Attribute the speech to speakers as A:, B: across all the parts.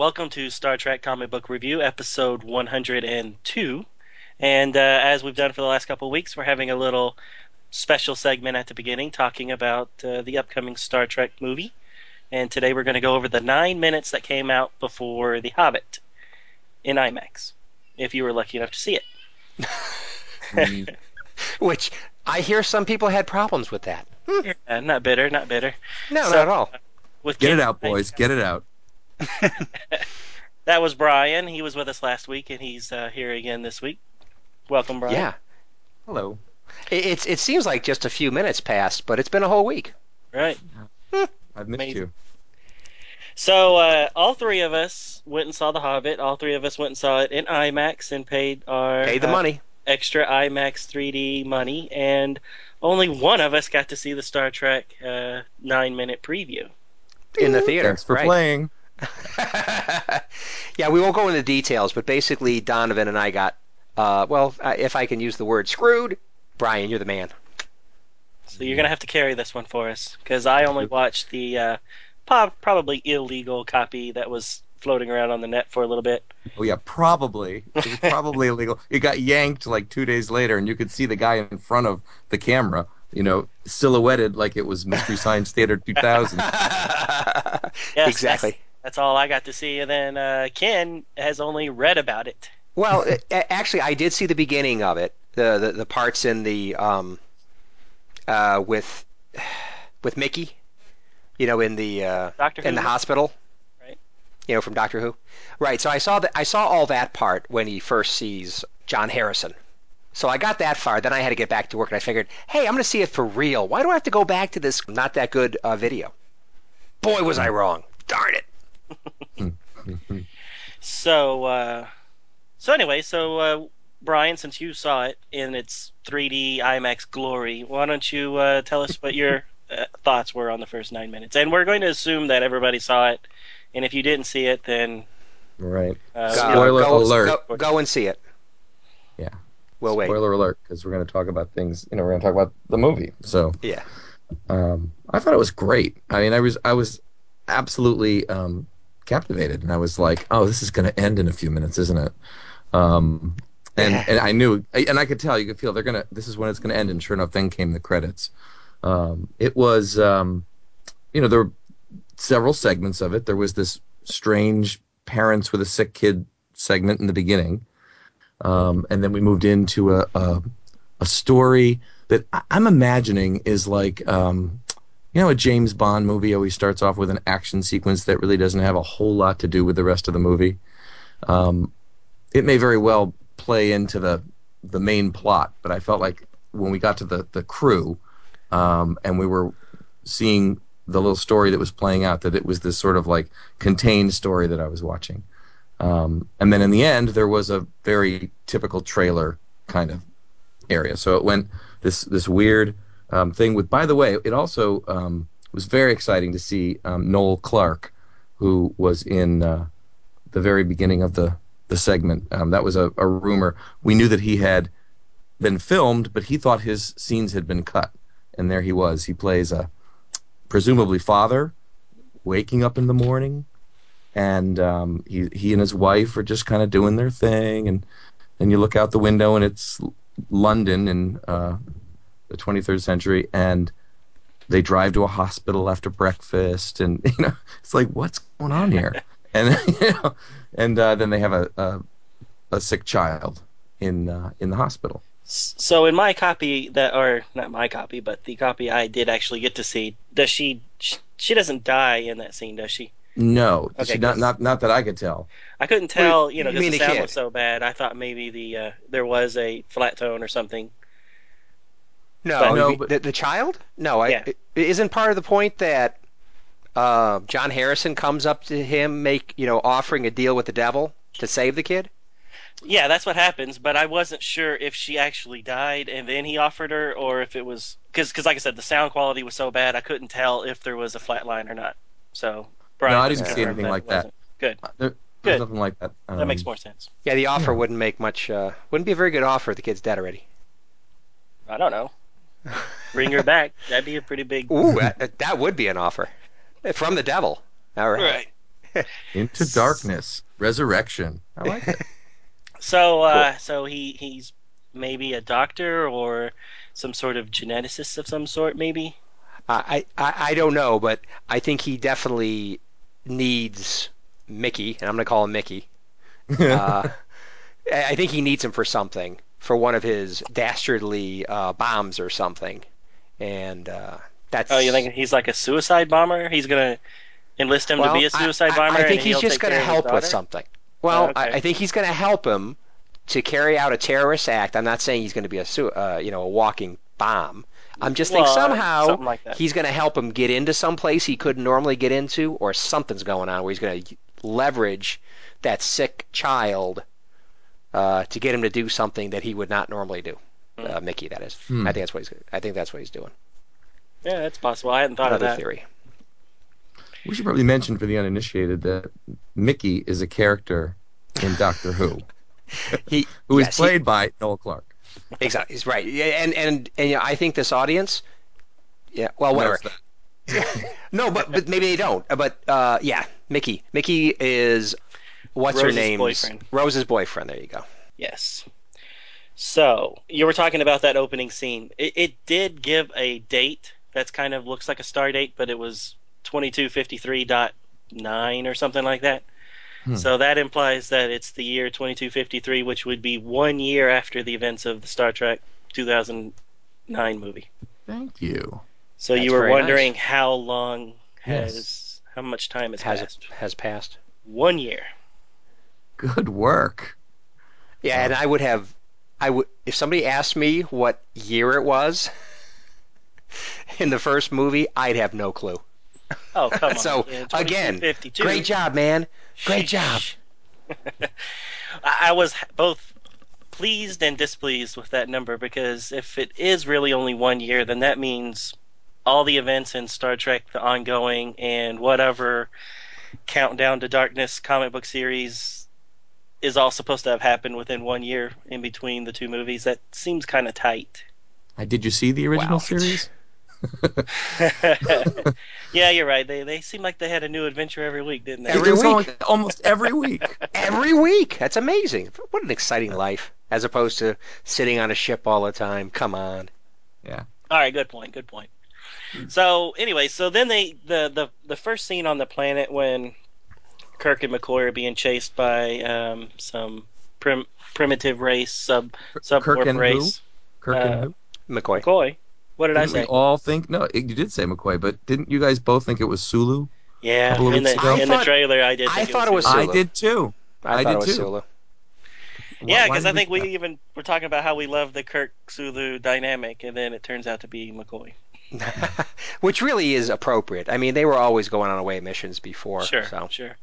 A: welcome to Star Trek Comic Book Review, episode 102. And uh, as we've done for the last couple of weeks, we're having a little special segment at the beginning talking about uh, the upcoming Star Trek movie. And today we're going to go over the nine minutes that came out before The Hobbit in IMAX, if you were lucky enough to see it.
B: Which I hear some people had problems with that.
A: Uh, not bitter, not bitter.
B: No,
A: So-
B: not at all.
A: With
C: Get
A: Ken-
C: it out, boys. Get it out.
A: That was Brian. He was with us last week, and he's uh, here again this week. Welcome, Brian.
B: Yeah.
C: Hello.
B: It, it's, it seems like just a few minutes passed, but it's been a whole week.
A: Right.
C: I've missed
A: Amazing.
C: you.
A: So uh, all three of us went and saw The Hobbit. All three of us went and saw it in IMAX and paid our
B: Pay the
A: uh,
B: money.
A: extra IMAX 3D money, and only one of us got to see the Star Trek uh, nine-minute preview.
B: in the theater.
C: Thanks for
B: right.
C: playing.
B: yeah, we won't go into details, but basically Donovan and I got, uh, well, if I can use the word screwed. Brian, you're the man.
A: So you're gonna have to carry this one for us because I only watched the uh, probably illegal copy that was floating around on the net for a little bit.
C: Oh yeah, probably. It was probably illegal. It got yanked like two days later, and you could see the guy in front of the camera, you know, silhouetted like it was Mystery Science Theater 2000.
A: Yes,
B: exactly.
A: That's, all I got to see, and then uh, Ken has only read about it.
B: Well, it, actually, I did see the beginning of it. The the, the parts in the um, uh, with with Mickey, you know, in the uh,
A: Doctor
B: in
A: Who.
B: the hospital,
A: Right.
B: You know, from Doctor Who, right? So I saw that. I saw all that part when he first sees John Harrison. So I got that far. Then I had to get back to work, and I figured, hey, I'm going to see it for real. Why do I have to go back to this not that good uh, video? Boy, was I wrong. Darn it.
A: So, uh, so anyway, so uh, Brian, since you saw it in its 3D IMAX glory, why don't you uh, tell us what your uh, thoughts were on the first nine minutes? And we're going to assume that everybody saw it, and if you didn't see it, then
C: right.
A: uh,
B: Go-
C: Spoiler
B: go,
C: alert.
B: Go, go and see it.
C: Yeah.
B: We'll wait.
C: Spoiler alert, because we're going to talk about things. You know, we're going to talk about the movie. So
B: Yeah.
C: um, I thought it was great. I mean, I was I was absolutely um, captivated, and I was like, "Oh, this is going to end in a few minutes, isn't it?" Um, and
B: Yeah.
C: and I knew, and I could tell, you could feel they're gonna. This is when it's going to end, and sure enough, then came the credits. Um, it was, um, you know, there were several segments of it. There was this strange parents with a sick kid segment in the beginning, um, and then we moved into a, a a story that I'm imagining is like, um, you know, a James Bond movie always starts off with an action sequence that really doesn't have a whole lot to do with the rest of the movie. Um, it may very well play into the the main plot, but I felt like when we got to the the crew, um, and we were seeing the little story that was playing out, that it was this sort of like contained story that I was watching. Um, and then in the end, there was a very typical trailer kind of area. So it went this this weird um, thing with. By the way, it also um, was very exciting to see um, Noel Clarke, who was in uh, the very beginning of the the segment. Um, that was a, a rumor. We knew that he had been filmed, but he thought his scenes had been cut, and there he was. He plays a presumably father, waking up in the morning, and um, he he and his wife are just kind of doing their thing, and then you look out the window and it's London in uh, the 23rd century, and they drive to a hospital after breakfast, and you know it's like what's going on here, and you know, and uh, then they have a, a a sick child in uh, in the hospital.
A: So in my copy that, or not my copy, but the copy I did actually get to see, does she? She, doesn't die in that scene, does she?
C: No,
A: Okay,
C: she, not not not that I could tell.
A: I couldn't tell, you know, because the sound was so bad. I thought maybe the uh, there was a flat tone or something.
B: No,
A: But-
C: No, but-
B: the, the child? No, I,
A: Yeah.
B: it isn't part of the point that uh, John Harrison comes up to him, make you know, offering a deal with the devil to save the kid.
A: Yeah, that's what happens. But I wasn't sure if she actually died and then he offered her, or if it was because, because like I said, the sound quality was so bad I couldn't tell if there was a flat line or not. So Brian
C: No, I didn't see anything
A: it
C: like that.
A: Good,
C: Uh, There,
A: Good.
C: there's nothing like that.
A: that makes
C: Um,
A: more sense.
B: Yeah, the offer
C: Yeah.
B: wouldn't make much. Uh, wouldn't be a very good offer if the kid's dead already.
A: I don't know. Bring her back. That'd be a pretty big.
B: Ooh, that, that would be an offer from the devil. All right.
C: Into darkness, resurrection. I like it.
A: So, uh, so he he's maybe a doctor or some sort of geneticist of some sort, maybe.
B: I, I I don't know, but I think he definitely needs Mickey, and I'm going to call him Mickey. Uh, I I think he needs him for something, for one of his dastardly uh, bombs or something, and uh, that's.
A: Oh, you think he's like a suicide bomber? He's gonna enlist him
B: well,
A: to be a suicide
B: I,
A: bomber.
B: I, I think he's just going to
A: care of his
B: help with something. Well,
A: Oh, okay.
B: I, I think he's going to help him to carry out a terrorist act. I'm not saying he's going to be a su- uh, you know a walking bomb. I'm just think
A: Well,
B: somehow
A: like
B: he's going to help him get into some place he couldn't normally get into, or something's going on where he's going to leverage that sick child uh, to get him to do something that he would not normally do.
A: Hmm.
B: Uh, Mickey, that is.
C: Hmm.
B: I think that's what he's. I think that's what he's doing.
A: Yeah, that's possible. I hadn't thought
B: Another
A: of that.
B: theory.
C: We should probably mention for the uninitiated that Mickey is a character in Doctor Who,
B: He
C: who is
B: yes, he-
C: played by Noel Clarke.
B: Exactly. He's right. Yeah, and and and yeah, I think this audience. Yeah. Well, whatever. No, but but maybe they don't. But uh, yeah, Mickey. Mickey is what's her name?
A: boyfriend.
B: Rose's boyfriend. There you go.
A: Yes. So you were talking about that opening scene. It, it did give a date that's kind of looks like a star date, but it was twenty two fifty three dot nine or something like that.
C: Hmm.
A: So that implies that it's the year twenty two fifty three, which would be one year after the events of the Star Trek two thousand nine movie.
C: Thank you.
A: So
B: That's
A: you were
B: very nice.
A: wondering how long has
C: Yes.
A: how much time has,
B: Has
A: passed?
B: has passed.
A: One year.
C: Good work.
B: Yeah, and I would have. I would if somebody asked me what year it was in the first movie, I'd have no clue.
A: Oh come on!
B: So,
A: Yeah,
B: again,
A: 2252.
B: Great job, man. Great job.
A: I I was both pleased and displeased with that number because if it is really only one year, then that means all the events in Star Trek, the ongoing, and whatever Countdown to Darkness comic book series is all supposed to have happened within one year in between the two movies. That seems kind of tight.
C: Uh, Did you see the original
B: Wow.
C: series?
A: yeah, you're right. They they seem like they had a new adventure every week, didn't they?
B: Every week.
C: almost, almost every week.
B: Every week. That's amazing. What an exciting life, as opposed to sitting on a ship all the time. Come on.
C: Yeah.
A: All right, good point. Good point. So anyway, so then they the the the first scene on the planet when Kirk and McCoy are being chased by um, some prim, primitive race sub sub
C: Kirk and who?
A: race.
C: Kirk
A: Uh,
C: and who?
B: McCoy.
A: McCoy. What did I
C: Didn't we
A: say?
C: all think? No, it- you did say McCoy, but didn't you guys both think it was Sulu?
A: Yeah,
C: couple of
A: in the
C: ago?
A: in
B: I
A: the
B: thought-
A: trailer, I did.
B: I
A: Think
B: thought it was
A: Sulu.
C: I did too.
B: I,
C: I
B: thought
C: did
B: it was
C: too.
B: Sulu.
A: Yeah, because I think
C: we,
A: we even were talking about how we love the Kirk Sulu dynamic, and then it turns out to be McCoy.
B: Which really is appropriate. I mean, they were always going on away missions before.
A: Sure,
B: So.
A: sure.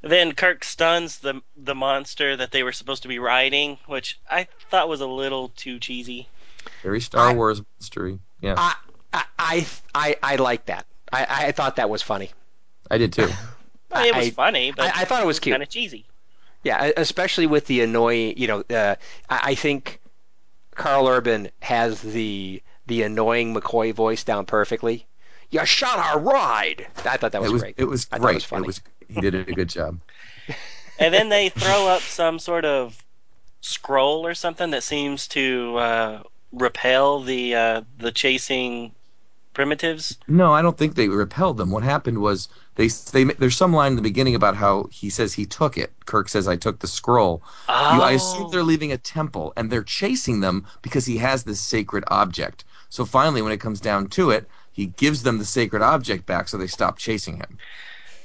A: Then Kirk stuns the the monster that they were supposed to be riding, which I thought was a little too cheesy.
C: very Star
B: I-
C: Wars mystery. Yeah,
B: I, I, I, I, I like that. I, I thought that was funny.
C: I did too.
A: I it was
B: I-
A: funny, but
B: I, I thought it was cute.
A: kind of cheesy.
B: Yeah, especially with the annoying. You know, uh, I, I think Karl Urban has the the annoying McCoy voice down perfectly. You shot our ride. I thought that was,
C: it was
B: great.
C: it was
B: I thought it
C: great.
B: was funny.
C: He did a good job.
A: And then they throw up some sort of scroll or something that seems to uh, repel the uh, the chasing primitives.
C: No, I don't think they repelled them. What happened was they they there's some line in the beginning about how he says he took it. Kirk says I took the scroll. You, I assume
A: Oh.
C: they're leaving a temple and they're chasing them because he has this sacred object. So finally, when it comes down to it, he gives them the sacred object back, so they stop chasing him.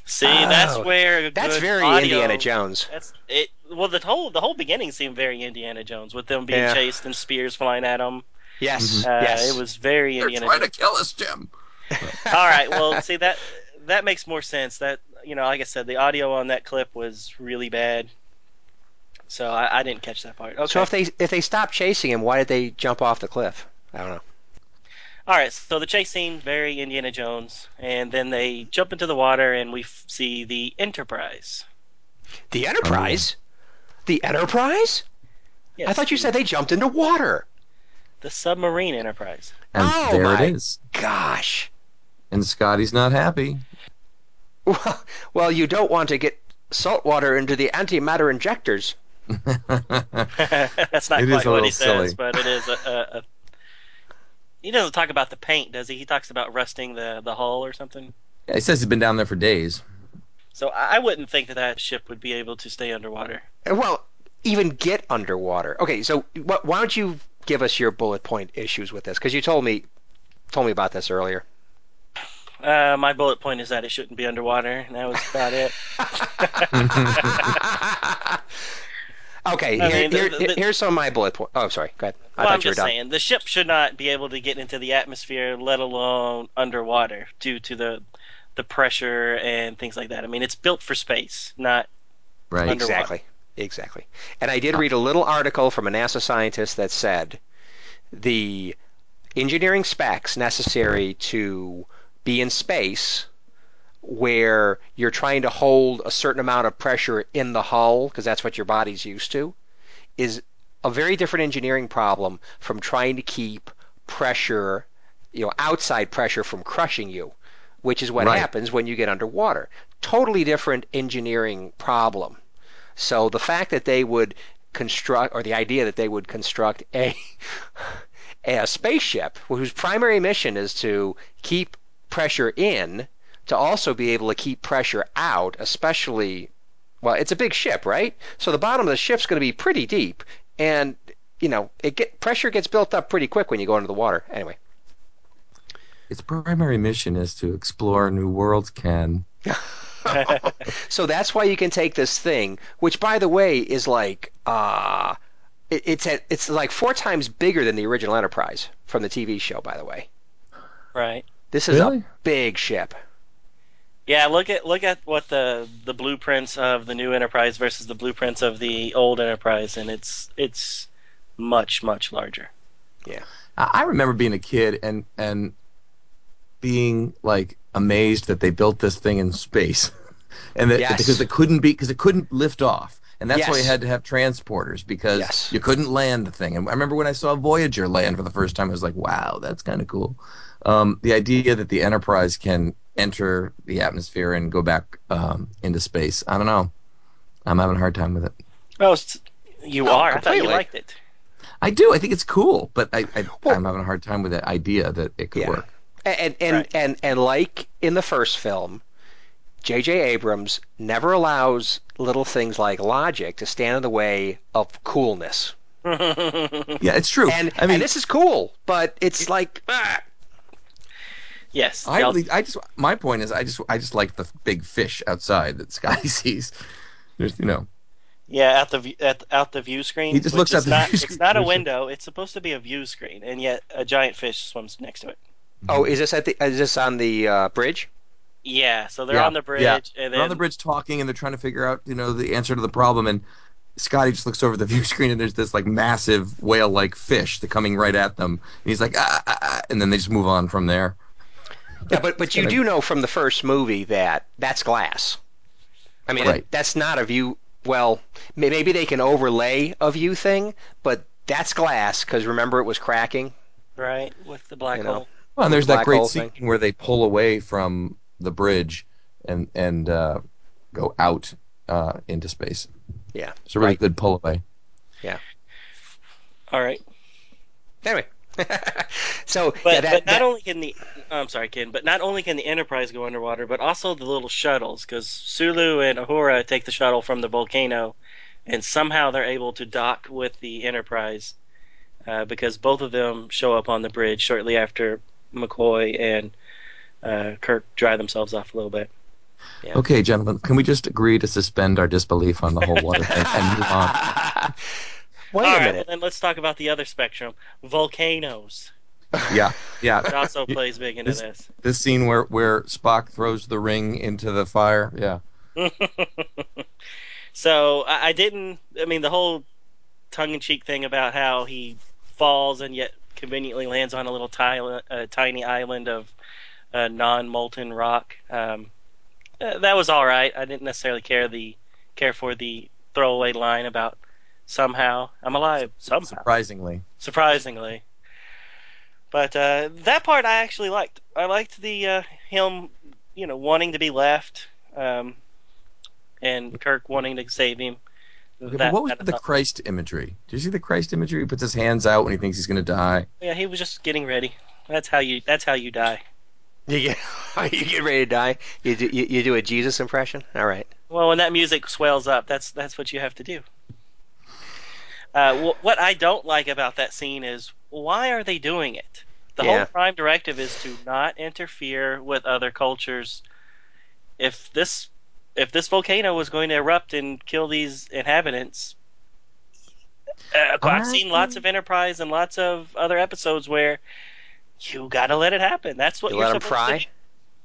A: See, that's
B: Oh,
A: where
B: That's
A: good
B: very
A: audio-
B: Indiana Jones.
A: That's it. Well, the whole the whole beginning seemed very Indiana Jones with them being
B: Yeah.
A: chased and spears flying at them.
B: Yes,
A: Uh,
B: yes.
A: It was very
C: They're
A: Indiana.
C: trying
A: Jones.
C: to kill us, Jim.
A: All right. Well, see that that makes more sense. That you know, like I said, the audio on that clip was really bad, so I, I didn't catch that part. Okay.
B: So if they if they stopped chasing him, why did they jump off the cliff? I don't know.
A: All right. So the chase scene very Indiana Jones, and then they jump into the water, and we f- see the Enterprise.
B: The Enterprise. The Enterprise?
A: Yes,
B: I thought you said they jumped into water.
A: the submarine Enterprise.
C: And
B: Oh,
C: there
B: my
C: it is.
B: Gosh.
C: And Scotty's not happy.
B: Well, well, you don't want to get salt water into the antimatter injectors.
A: That's not
C: It is
A: quite
C: a
A: what he
C: little
A: says,
C: silly.
A: but it is a, a, a. He doesn't talk about the paint, does he? He talks about rusting the the hull or something.
C: Yeah, he says he's been down there for days.
A: So I I wouldn't think that that ship would be able to stay underwater.
B: Well, even get underwater. Okay, so wh- why don't you give us your bullet point issues with this? Because you told me told me about this earlier.
A: Uh, my bullet point is that it shouldn't be underwater, and that was about it.
B: okay,
A: I
B: here-
A: mean, the-
B: here-
A: the-
B: here's some of my bullet points. Oh, sorry. Go ahead. I
A: well,
B: thought
A: I'm
B: you were
A: just
B: done.
A: saying the ship should not be able to get into the atmosphere, let alone underwater, due to the the pressure and things like that. I mean, it's built for space, not
C: right.
A: Under-
B: Exactly. Exactly. And I did read a little article from a NASA scientist that said the engineering specs necessary to be in space where you're trying to hold a certain amount of pressure in the hull because that's what your body's used to is a very different engineering problem from trying to keep pressure you know outside pressure from crushing you which is what
C: Right.
B: happens when you get underwater totally different engineering problem so the fact that they would construct or the idea that they would construct a a spaceship whose primary mission is to keep pressure in to also be able to keep pressure out, especially well, it's a big ship, right? So the bottom of the ship's going to be pretty deep, and you know, it get pressure gets built up pretty quick when you go into the water. Anyway,
C: Its primary mission is to explore new worlds, Ken.
B: so that's why you can take this thing, which by the way is like uh it, it's at, it's like four times bigger than the original Enterprise from the TV show. By the way,
A: right.
B: this is
C: Really?
B: a big ship.
A: Yeah, look at look at what the the blueprints of the new Enterprise versus the blueprints of the old Enterprise, and it's it's much much larger.
C: Yeah, I remember being a kid and and being like amazed that they built this thing in space, and that
B: Yes.
C: because it couldn't be because it couldn't lift off, and that's why you had to have transporters because
B: Yes.
C: you couldn't land the thing. And I remember when I saw Voyager land for the first time, I was like, wow, that's kind of cool. Um, the idea that the Enterprise can enter the atmosphere and go back um, into space, I don't know. I'm having a hard time with it.
A: Oh, you
B: Oh,
A: are. I thought you liked it.
C: I do. I think it's cool, but I, I
B: Well-
C: I'm having a hard time with the idea that it could
B: Yeah.
C: work.
B: And and,
A: Right.
B: and and like in the first film, J.J. Abrams never allows little things like logic to stand in the way of coolness.
C: Yeah, it's true.
B: And
C: I mean,
B: and this is cool, but it's like ah,
A: yes.
C: I
A: y'all-
C: I just, my point is, I just, I just like the big fish outside that Scotty sees. There's, you know,
A: yeah, out the view, at, out the view screen.
C: He just looks
A: is
C: out the
A: not,
C: view
A: It's not a window. It's supposed to be a view screen, and yet a giant fish swims next to it.
B: oh, is this at the is this on the uh, bridge?
A: Yeah, so they're
C: Yeah,
A: on the bridge,
C: yeah.
A: and
C: they're on the bridge talking and they're trying to figure out, you know, the answer to the problem. And Scotty just looks over the view screen and there's this like massive whale-like fish that coming right at them. And he's like, ah, ah, ah, and then they just move on from there.
B: Yeah, but but you
C: kinda-
B: do know from the first movie that that's glass. I mean,
C: Right.
B: that's not a view. Well, may- maybe they can overlay a view thing, but that's glass because remember it was cracking.
A: right with the black
B: You know.
A: hole.
C: Well, and there's
B: Black
C: that great scene
B: thing.
C: where they pull away from the bridge and and uh, go out uh, into space.
B: Yeah.
C: It's a really
B: Right.
C: good pull away. Yeah.
A: All right,
B: Anyway, so
A: but
B: yeah, that,
A: but not
B: that-
A: only can the I'm sorry, Ken, but not only can the Enterprise go underwater, but also the little shuttles, because Sulu and Uhura take the shuttle from the volcano, and somehow they're able to dock with the Enterprise, uh, because both of them show up on the bridge shortly after McCoy and uh, Kirk dry themselves off a little bit.
B: Yeah.
C: Okay, gentlemen, can we just agree to suspend our disbelief on the whole water thing and move on?
B: Wait
A: All
B: a
A: right, well
B: minute.
A: then let's talk about the other spectrum, volcanoes.
C: Yeah, yeah.
A: It also plays big into
C: This-
A: this.
C: This scene where where Spock throws the ring into the fire. Yeah.
A: so I, I didn't. I mean, the whole tongue-in-cheek thing about how he falls and yet conveniently lands on a little tile, uh, tiny island of uh, non-molten rock. Um, uh, that was all right. I didn't necessarily care the care for the throwaway line about somehow I'm alive. Somehow,
C: Surprisingly.
A: surprisingly. But uh, that part I actually liked. I liked the uh, him, you know, wanting to be left um, and Kirk wanting to save him.
C: Okay,
A: That-
C: but what was the Christ imagery? Did you see the Christ imagery? He puts his hands out when he thinks he's going to die.
A: Yeah, he was just getting ready. That's how you. That's how you die.
B: You get you get ready to die. You do you, you do a Jesus impression. All right.
A: Well, when that music swells up, that's that's what you have to do. Uh, what I don't like about that scene is why are they doing it? The
B: Yeah.
A: whole Prime Directive is to not interfere with other cultures. If this if this volcano was going to erupt and kill these inhabitants, uh, I've seen lots of Enterprise and lots of other episodes where you got to let it happen. That's what
B: You
A: you're
B: let 'em
A: supposed to
B: fry?
A: do.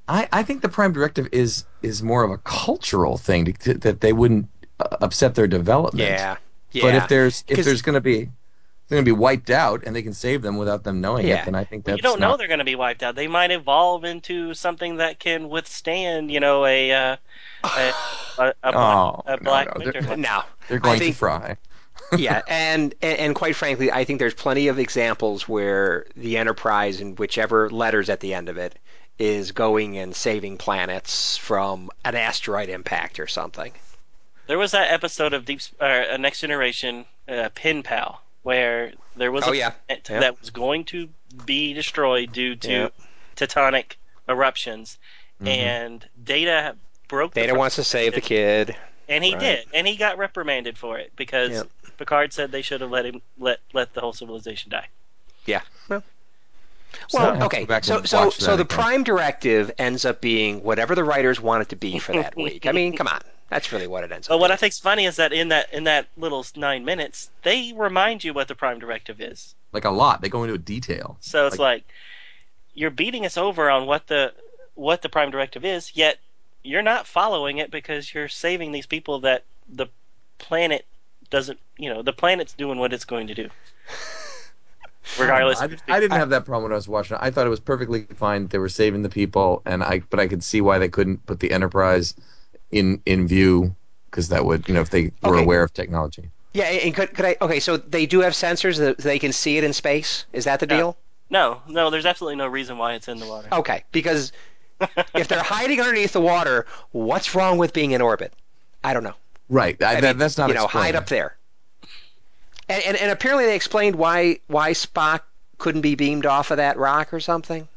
C: I, I think the Prime Directive is is more of a cultural thing to, to- that they wouldn't uh, upset their development.
B: Yeah. Yeah.
C: But if there's if
B: 'Cause-
C: there's going to be they're going to be wiped out and they can save them without them knowing
B: Yeah.
C: it, then I think
A: Well,
C: that's
A: you don't know they're going to be wiped out. They might evolve into something that can withstand, you know, a uh, a, a, a,
C: Oh,
A: a black
C: no,
A: winter.
C: they're-
B: no.
C: they're going
B: I think-
C: to fry.
B: yeah, and, and and quite frankly, I think there's plenty of examples where the Enterprise, and whichever letters at the end of it, is going and saving planets from an asteroid impact or something.
A: There was that episode of Deep Sp- uh, Next Generation, uh, Pen Pal, where there was
B: Oh,
A: a
B: yeah.
A: planet
B: Yeah.
A: that was going to be destroyed due to
B: Yeah.
A: tectonic eruptions,
C: Mhm.
A: and Data broke. the
B: Data wants to save the kid.
A: and he
B: right.
A: did, and he got reprimanded for it because
B: Yep.
A: Picard said they should have let him let let the whole civilization die.
B: Yeah. Well,
C: So I have
B: well
C: to
B: okay. So so so the
C: again.
B: prime directive ends up being whatever the writers want it to be for that week. I mean, come on. That's really what it ends up.
A: But what I
B: being.
A: think's funny is that in that in that little nine minutes, they remind you what the Prime Directive is.
C: like a lot. They go into detail.
A: So it's like, you're beating us over on what the what the Prime Directive is, yet you're not following it because you're saving these people that the planet doesn't. You know, the planet's doing what it's going to do, regardless.
C: I, did- I didn't have that problem when I was watching it. I thought it was perfectly fine. They were saving the people, and I but I could see why they couldn't put the Enterprise in in view because that would you know if they were
B: Okay.
C: aware of technology.
B: Yeah, and could, could I? Okay, so they do have sensors that they can see it in space. Is that the
A: No.
B: deal?
A: no, no, there's absolutely no reason why it's in the water.
B: Okay, because if they're hiding underneath the water, what's wrong with being in orbit? I don't know.
C: Right. I,
B: I mean,
C: that's not
B: you know
C: explained.
B: hide up there. And, and and apparently they explained why why Spock couldn't be beamed off of that rock or something.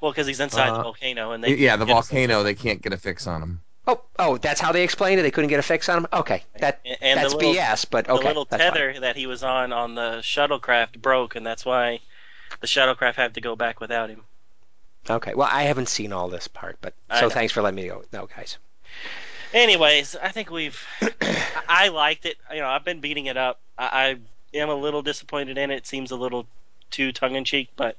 A: Well, because he's inside the
C: Uh,
A: volcano, and they
C: yeah, the volcano. They can't get a fix on them.
B: Oh oh, that's how they explained it. They couldn't get a fix on him. Okay, that
A: And-
B: that's
A: little-
B: BS. But okay, the
A: little
B: that's fine.
A: tether that he was on on the shuttlecraft broke, and that's why the shuttlecraft had to go back without him.
B: Okay, well I haven't seen all this part, but so thanks for letting me go. No, guys.
A: Anyways, I think we've. I liked it. You know, I've been beating it up. I, I am a little disappointed in it. It seems a little too tongue in cheek, but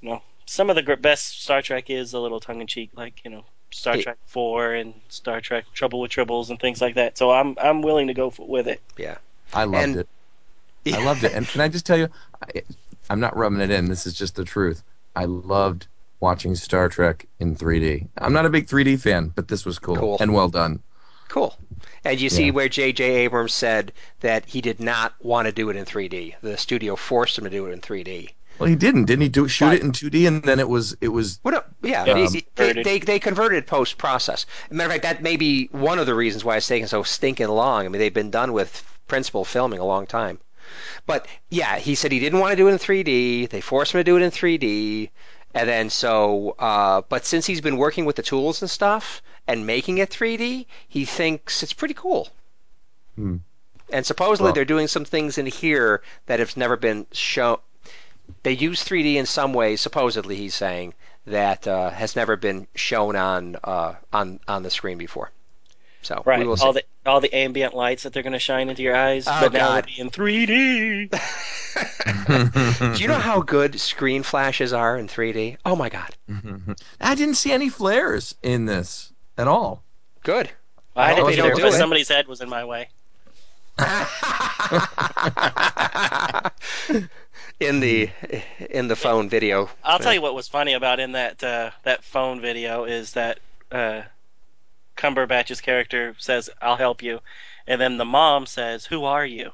A: you know, some of the best Star Trek is a little tongue in cheek, like you know, Star
B: It-
A: Trek Four and Star Trek Trouble with Tribbles and things like that. So I'm I'm willing to go f with it.
C: Yeah, I loved
B: And-
C: it. I loved it. And can I just tell you, I, I'm not rubbing it in. This is just the truth. I loved watching Star Trek in 3D. I'm not a big 3D fan, but this was cool,
B: Cool.
C: and well done.
B: Cool. And you see
C: Yeah.
B: where J.J. Abrams said that he did not want to do it in 3D. The studio forced him to do it in 3D.
C: Well, he didn't, didn't he? Do shoot
B: But-
C: it in 2D, and then it was it was
B: What? a- yeah,
A: Yeah,
B: they,
A: it's
B: they,
A: converted.
B: they, they converted post process. Matter of fact, that may be one of the reasons why it's taken so stinking long. I mean, they've been done with principal filming a long time. But yeah, he said he didn't want to do it in 3D. They forced him to do it in 3D. And then so, uh, but since he's been working with the tools and stuff and making it 3D, he thinks it's pretty cool.
C: Hmm.
B: And supposedly
C: Well-
B: they're doing some things in here that have never been shown. They use 3D in some ways, supposedly he's saying that uh, has never been shown on uh, on on the screen before. So
A: Right.
B: we will see.
A: all the all the ambient lights that they're going to shine into your eyes,
B: Oh,
A: but now
B: God.
A: they'll be in 3D.
B: Do you know how good screen flashes are in 3D? Oh my god,
C: I didn't see any flares in this at all.
B: good.
A: I didn't
B: they
A: either
B: don't do it.
A: somebody's head was in my way.
B: in the in the phone video.
A: I'll tell you what was funny about in that uh, that phone video is that uh, Cumberbatch's character says, "I'll help you," and then the mom says, "Who are you?"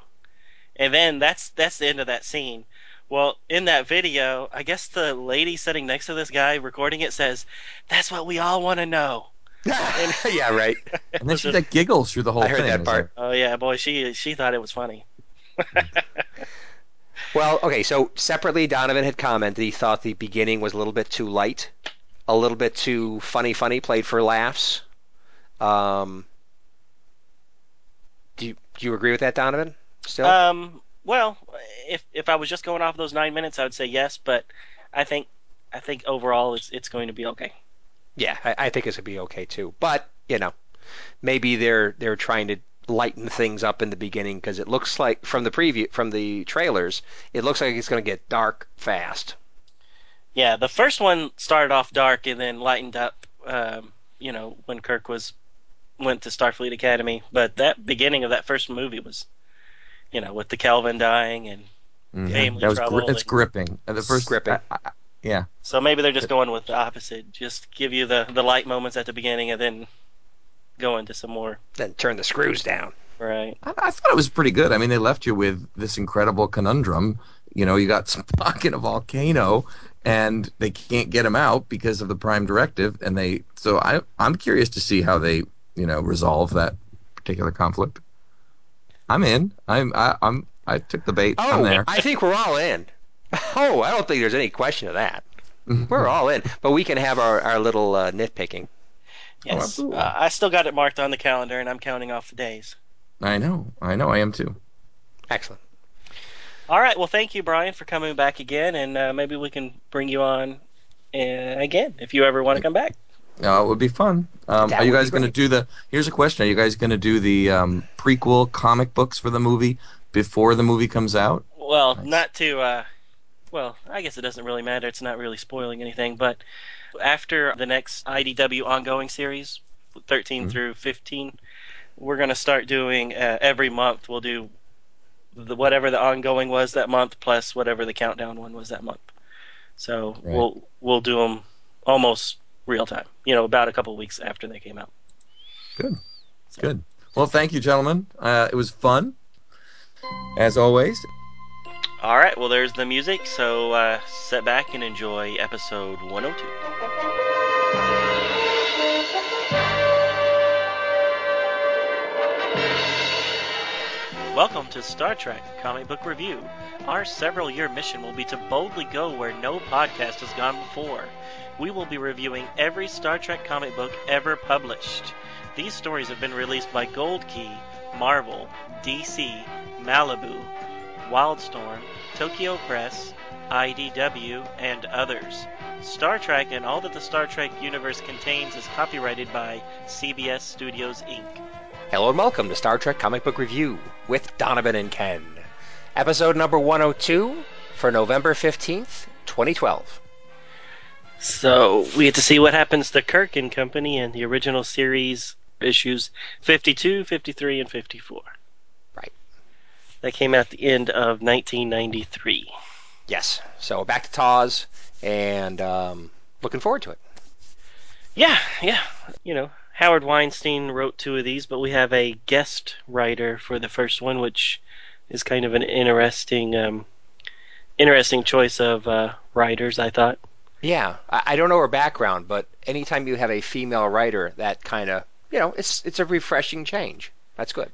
A: And then that's that's the end of that scene. Well, in that video, I guess the lady sitting next to this guy recording it says, "That's what we all want to know.
B: yeah, right.
C: And then she like giggles through the whole
B: I heard
C: thing.
B: that
C: It's
B: part.
A: Oh yeah, boy, she she thought it was funny.
B: Well, okay, so separately, Donovan had commented he thought the beginning was a little bit too light, a little bit too funny, funny, played for laughs. Um, do you do you agree with that, Donovan? Still,
A: Um, well, if if I was just going off those nine minutes, I would say yes, but I think I think overall it's it's going to be okay.
B: yeah, I, I think it's gonna be okay too. But you know, maybe they're they're trying to lighten things up in the beginning because it looks like from the preview from the trailers, it looks like it's gonna get dark fast.
A: Yeah, the first one started off dark and then lightened up. Um, you know, when Kirk was went to Starfleet Academy, but that beginning of that first movie was, you know, with the Kelvin dying and
C: Mhm.
A: Family
C: that was
A: trouble
C: gri- it's
A: and-
C: gripping. The first
B: Gripping.
C: I- I- yeah,
A: so maybe they're just going with the opposite. Just give you the the light moments at the beginning and then go into some more.
B: Then turn the screws down.
A: Right.
C: I, I thought it was pretty good. I mean, they left you with this incredible conundrum. You know, you got Spock in a volcano, and they can't get him out because of the Prime Directive. And they, so I, I'm curious to see how they, you know, resolve that particular conflict. I'm in. I'm. I, I'm. I took the bait. I'm
B: Oh,
C: there.
B: I think we're all in. Oh, I don't think there's any question of that. We're all in, but we can have our, our little uh, nitpicking.
A: Yes.
C: absolutely.
A: uh, I still got it marked on the calendar, and I'm counting off the days.
C: I know. I know. I am too.
B: Excellent.
A: All right. Well, thank you, Brian, for coming back again, and uh, maybe we can bring you on uh, again if you ever want to come back.
C: Uh, it would be fun. Um, are you guys going to do the? Here's a question: Are you guys going to do the um, prequel comic books for the movie before the movie comes out?
A: Well,
C: Nice.
A: not to. Uh, well, I guess it doesn't really matter. It's not really spoiling anything. But after the next IDW ongoing series, 13
C: Mhm.
A: through 15, we're going to start doing uh, every month. We'll do the, whatever the ongoing was that month plus whatever the countdown one was that month. So
C: Right.
A: we'll we'll do them almost real time. You know, about a couple weeks after they came out.
C: Good.
A: So-
C: Good. Well, thank you, gentlemen. Uh, it was fun, as always.
A: All right. Well, there's the music. So uh, sit back and enjoy episode 102. Welcome to Star Trek Comic Book Review. Our several year mission will be to boldly go where no podcast has gone before. We will be reviewing every Star Trek comic book ever published. These stories have been released by Gold Key, Marvel, DC, Malibu, Wildstorm, Tokyo Press, IDW, and others. Star Trek and all that the Star Trek universe contains is copyrighted by CBS Studios Inc.
B: Hello and welcome to Star Trek Comic Book Review with Donovan and Ken. Episode number 102 for November 15th, 2012.
A: So we get to see what happens to Kirk and company in the original series issues 52, 53, and 54. That came out the end of 1993.
B: Yes. So back to Taz and um, looking forward to it.
A: Yeah, yeah. You know, Howard Weinstein wrote two of these, but we have a guest writer for the first one, which is kind of an interesting, um, interesting choice of uh, writers. I thought.
B: Yeah, I, I don't know her background, but anytime you have a female writer, that kind of, you know, it's it's a refreshing change. That's good.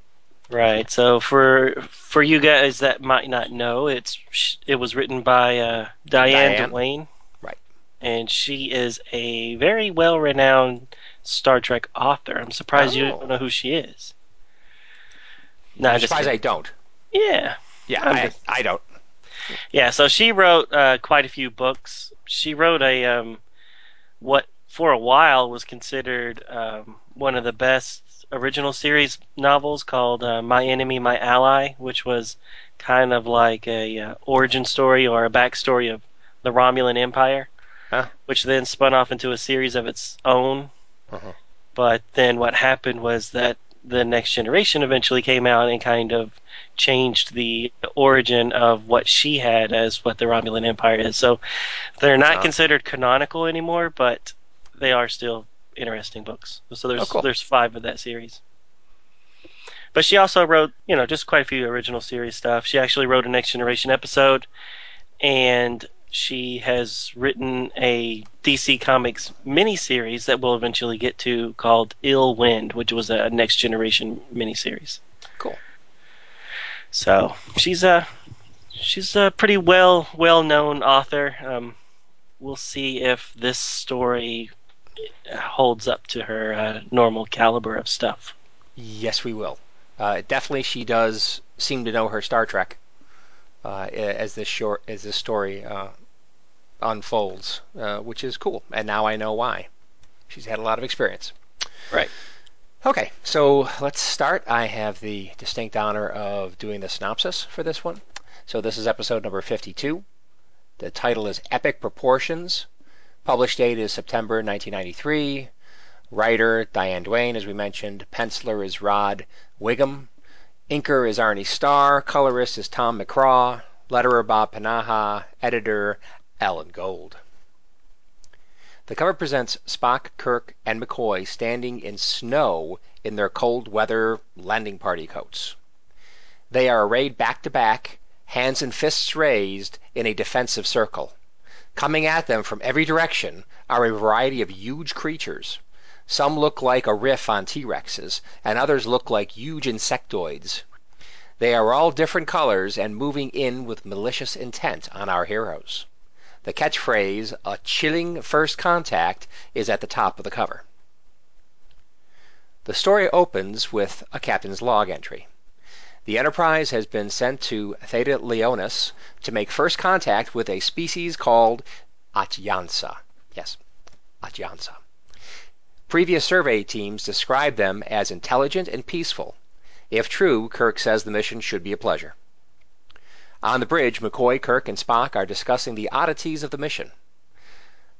A: Right. So for for you guys that might not know, it's it was written by uh, Diane,
B: Diane.
A: Duane.
B: Right.
A: And she is a very well renowned Star Trek author. I'm surprised you
B: Oh.
A: don't know who she is. No,
B: I'm surprised I don't.
A: yeah.
B: Yeah, I,
A: just-
B: I don't.
A: Yeah, so she wrote uh, quite a few books. She wrote a um, what for a while was considered um, one of the best original series novels called uh, My Enemy, My Ally, which was kind of like a uh, origin story or a backstory of the Romulan Empire,
B: Huh.
A: which then spun off into a series of its own.
B: Uh-huh.
A: But then what happened was that the next generation eventually came out and kind of changed the origin of what she had as what the Romulan Empire is. So they're not
B: Ah.
A: considered canonical anymore, but they are still interesting books. So there's
B: Oh, cool.
A: there's five of that series. But she also wrote, you know, just quite a few original series stuff. She actually wrote a Next Generation episode, and she has written a DC Comics miniseries that we'll eventually get to called Ill Wind, which was a next generation miniseries.
B: Cool.
A: So she's a she's a pretty well well known author. Um, we'll see if this story holds up to her uh, normal caliber of stuff.
B: Yes, we will. Uh, definitely, she does seem to know her Star Trek uh, as this short as this story uh, unfolds, uh, which is cool. And now I know why. She's had a lot of experience.
A: Right.
B: Okay, so let's start. I have the distinct honor of doing the synopsis for this one. So this is episode number 52. The title is Epic Proportions. Published date is September 1993. Writer Diane Duane, as we mentioned. Penciler is Rod Whigham. Inker is Arnie Starr. Colorist is Tom McCraw. Letterer Bob Pinaha. Editor Alan Gold. The cover presents Spock, Kirk, and McCoy standing in snow in their cold weather landing party coats. They are arrayed back to back, hands and fists raised in a defensive circle. Coming at them from every direction are a variety of huge creatures. Some look like a riff on T Rexes, and others look like huge insectoids. They are all different colors and moving in with malicious intent on our heroes. The catchphrase, a chilling first contact, is at the top of the cover. The story opens with a captain's log entry. The Enterprise has been sent to Theta Leonis to make first contact with a species called Atyansa. Yes, Atyansa. Previous survey teams described them as intelligent and peaceful. If true, Kirk says the mission should be a pleasure. On the bridge, McCoy, Kirk, and Spock are discussing the oddities of the mission.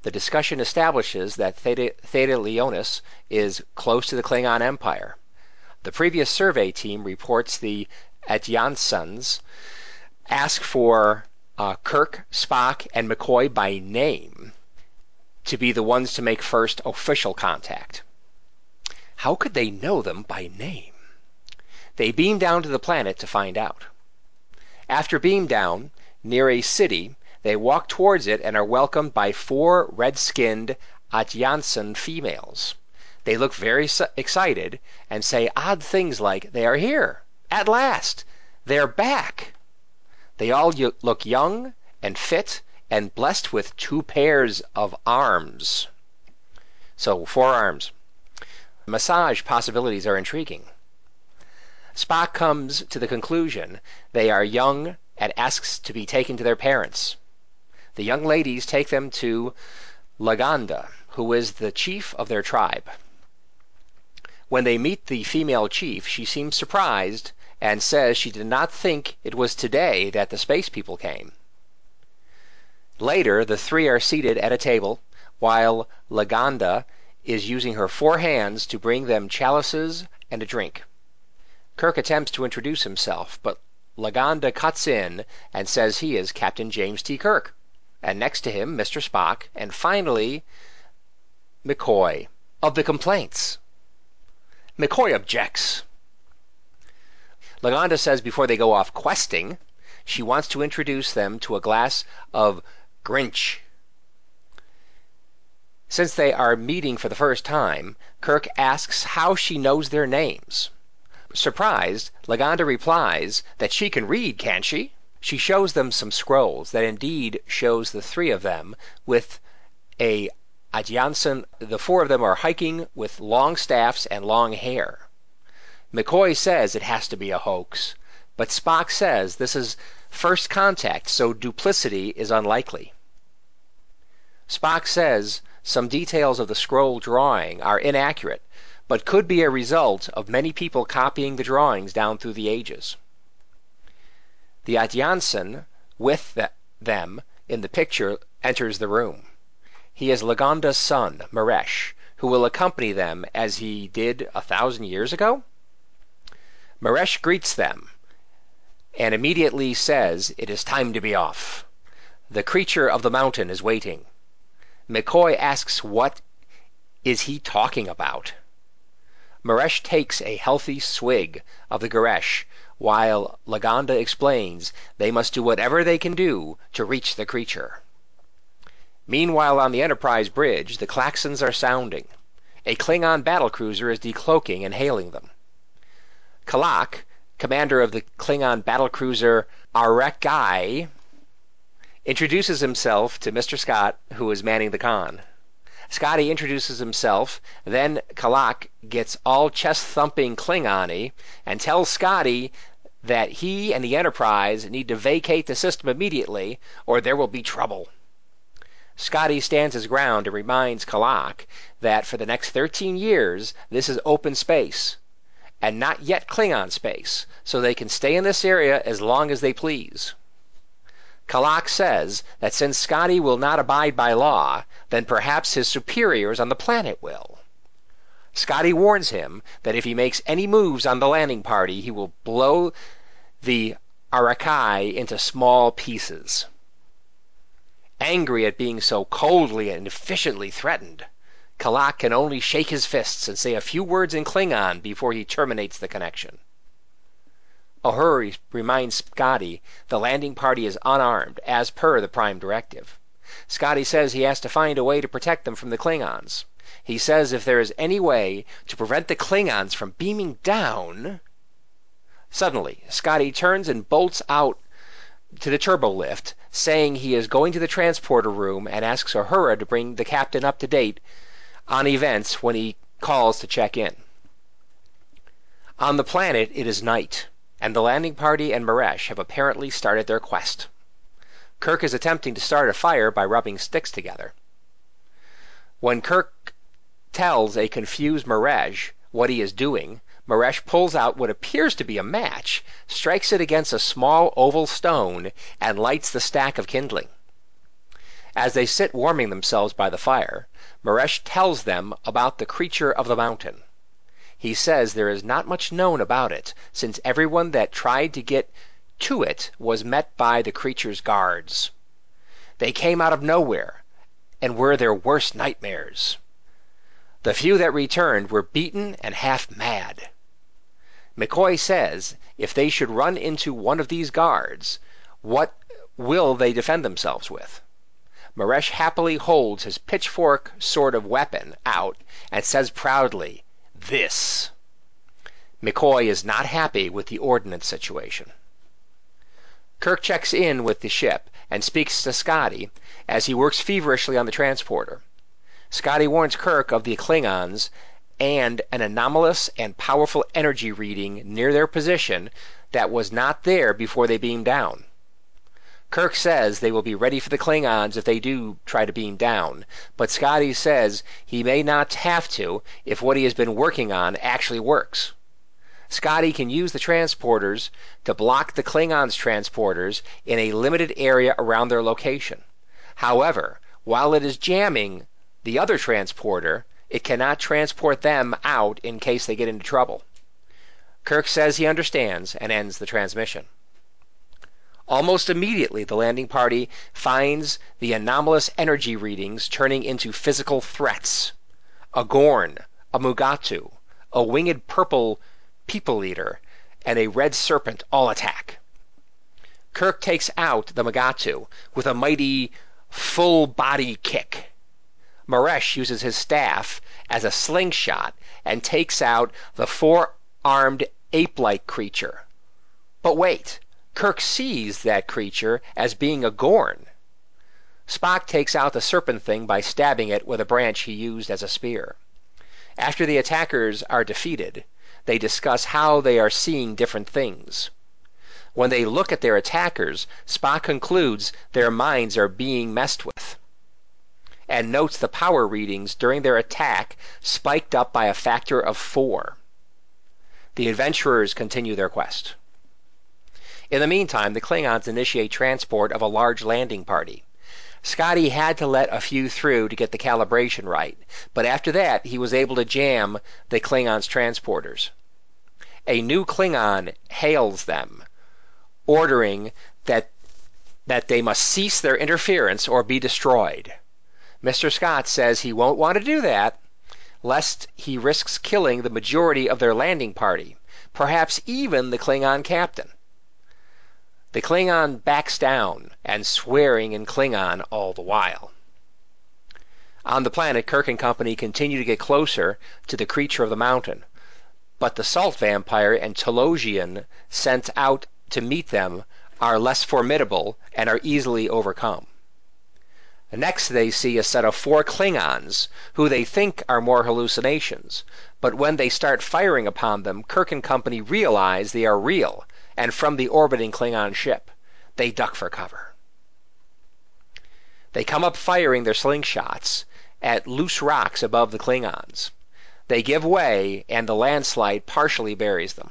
B: The discussion establishes that Theta, Theta Leonis is close to the Klingon Empire. The previous survey team reports the Atyansans ask for uh, Kirk, Spock, and McCoy by name to be the ones to make first official contact. How could they know them by name? They beam down to the planet to find out. After beam down, near a city, they walk towards it and are welcomed by four red skinned Atyansan females. They look very excited and say odd things like, They are here! At last! They're back! They all look young and fit and blessed with two pairs of arms. So, four arms. Massage possibilities are intriguing. Spock comes to the conclusion they are young and asks to be taken to their parents. The young ladies take them to Laganda, who is the chief of their tribe. When they meet the female chief, she seems surprised and says she did not think it was today that the space people came. Later, the three are seated at a table while Laganda is using her four hands to bring them chalices and a drink. Kirk attempts to introduce himself, but Laganda cuts in and says he is Captain James T. Kirk, and next to him, Mr. Spock, and finally, McCoy. Of the complaints. McCoy objects. Laganda says before they go off questing, she wants to introduce them to a glass of Grinch. Since they are meeting for the first time, Kirk asks how she knows their names. Surprised, Laganda replies that she can read, can't she? She shows them some scrolls that indeed shows the three of them with a Atyansan. The four of them are hiking with long staffs and long hair. McCoy says it has to be a hoax, but Spock says this is first contact, so duplicity is unlikely. Spock says some details of the scroll drawing are inaccurate but could be a result of many people copying the drawings down through the ages. The Atyansan with the, them in the picture enters the room. He is Lagonda's son, Maresh, who will accompany them as he did a thousand years ago. Maresh greets them and immediately says it is time to be off. The creature of the mountain is waiting. McCoy asks what is he talking about? Maresh takes a healthy swig of the Garesh, while Lagonda explains they must do whatever they can do to reach the creature. Meanwhile, on the Enterprise bridge, the claxons are sounding. A Klingon battlecruiser is decloaking and hailing them. K'lak, commander of the Klingon battle battlecruiser Arakai, introduces himself to Mr. Scott, who is manning the con. Scotty introduces himself, then K'lak gets all chest thumping Klingon and tells Scotty that he and the Enterprise need to vacate the system immediately or there will be trouble. Scotty stands his ground and reminds K'lak that for the next 13 years this is open space and not yet Klingon space, so they can stay in this area as long as they please. K'lak says that since Scotty will not abide by law, then perhaps his superiors on the planet will. Scotty warns him that if he makes any moves on the landing party, he will blow the Arakai into small pieces. Angry at being so coldly and efficiently threatened, K'lak can only shake his fists and say a few words in Klingon before he terminates the connection. Uhura reminds Scotty the landing party is unarmed, as per the Prime Directive. Scotty says he has to find a way to protect them from the Klingons. He says if there is any way to prevent the Klingons from beaming down. Suddenly, Scotty turns and bolts out to the turbo lift, saying he is going to the transporter room and asks Uhura to bring the captain up to date on events when he calls to check in. On the planet, it is night, and the landing party and Maresh have apparently started their quest. Kirk is attempting to start a fire by rubbing sticks together. When Kirk tells a confused Maresh what he is doing, Maresh pulls out what appears to be a match, strikes it against a small oval stone, and lights the stack of kindling. As they sit warming themselves by the fire, Maresh tells them about the creature of the mountain. He says there is not much known about it, since everyone that tried to get to it was met by the creature's guards. They came out of nowhere and were their worst nightmares. The few that returned were beaten and half mad. McCoy says if they should run into one of these guards, what will they defend themselves with? Maresh happily holds his pitchfork sort of weapon out and says proudly, This. McCoy is not happy with the ordnance situation. Kirk checks in with the ship and speaks to Scotty as he works feverishly on the transporter. Scotty warns Kirk of the Klingons and an anomalous and powerful energy reading near their position that was not there before they beamed down. Kirk says they will be ready for the Klingons if they do try to beam down, but Scotty says he may not have to if what he has been working on actually works. Scotty can use the transporters to block the Klingons' transporters in a limited area around their location. However, while it is jamming the other transporter, it cannot transport them out in case they get into trouble. Kirk says he understands and ends the transmission. Almost immediately, the landing party finds the anomalous energy readings turning into physical threats. A Gorn, a Mugatu, a winged purple people eater, and a red serpent all attack. Kirk takes out the Mugatu with a mighty full body kick. Maresh uses his staff as a slingshot and takes out the four armed ape like creature. But wait, Kirk sees that creature as being a Gorn. Spock takes out the serpent thing by stabbing it with a branch he used as a spear. After the attackers are defeated, they discuss how they are seeing different things. When they look at their attackers, Spock concludes their minds are being messed with and notes the power readings during their attack spiked up by a factor of four. The adventurers continue their quest. In the meantime, the Klingons initiate transport of a large landing party. Scotty had to let a few through to get the calibration right, but after that he was able to jam the Klingons' transporters. A new Klingon hails them, ordering that that they must cease their interference or be destroyed. Mr. Scott says he won't want to do that, lest he risks killing the majority of their landing party, perhaps even the Klingon captain. The Klingon backs down and swearing in Klingon all the while. On the planet, Kirk and company continue to get closer to the creature of the mountain, but the salt vampire and Talosian sent out to meet them are less formidable and are easily overcome. Next, they see a set of four Klingons, who they think are more hallucinations, but when they start firing upon them, Kirk and company realize they are real and from the orbiting Klingon ship. They duck for cover. They come up firing their slingshots at loose rocks above the Klingons. They give way, and the landslide partially buries them.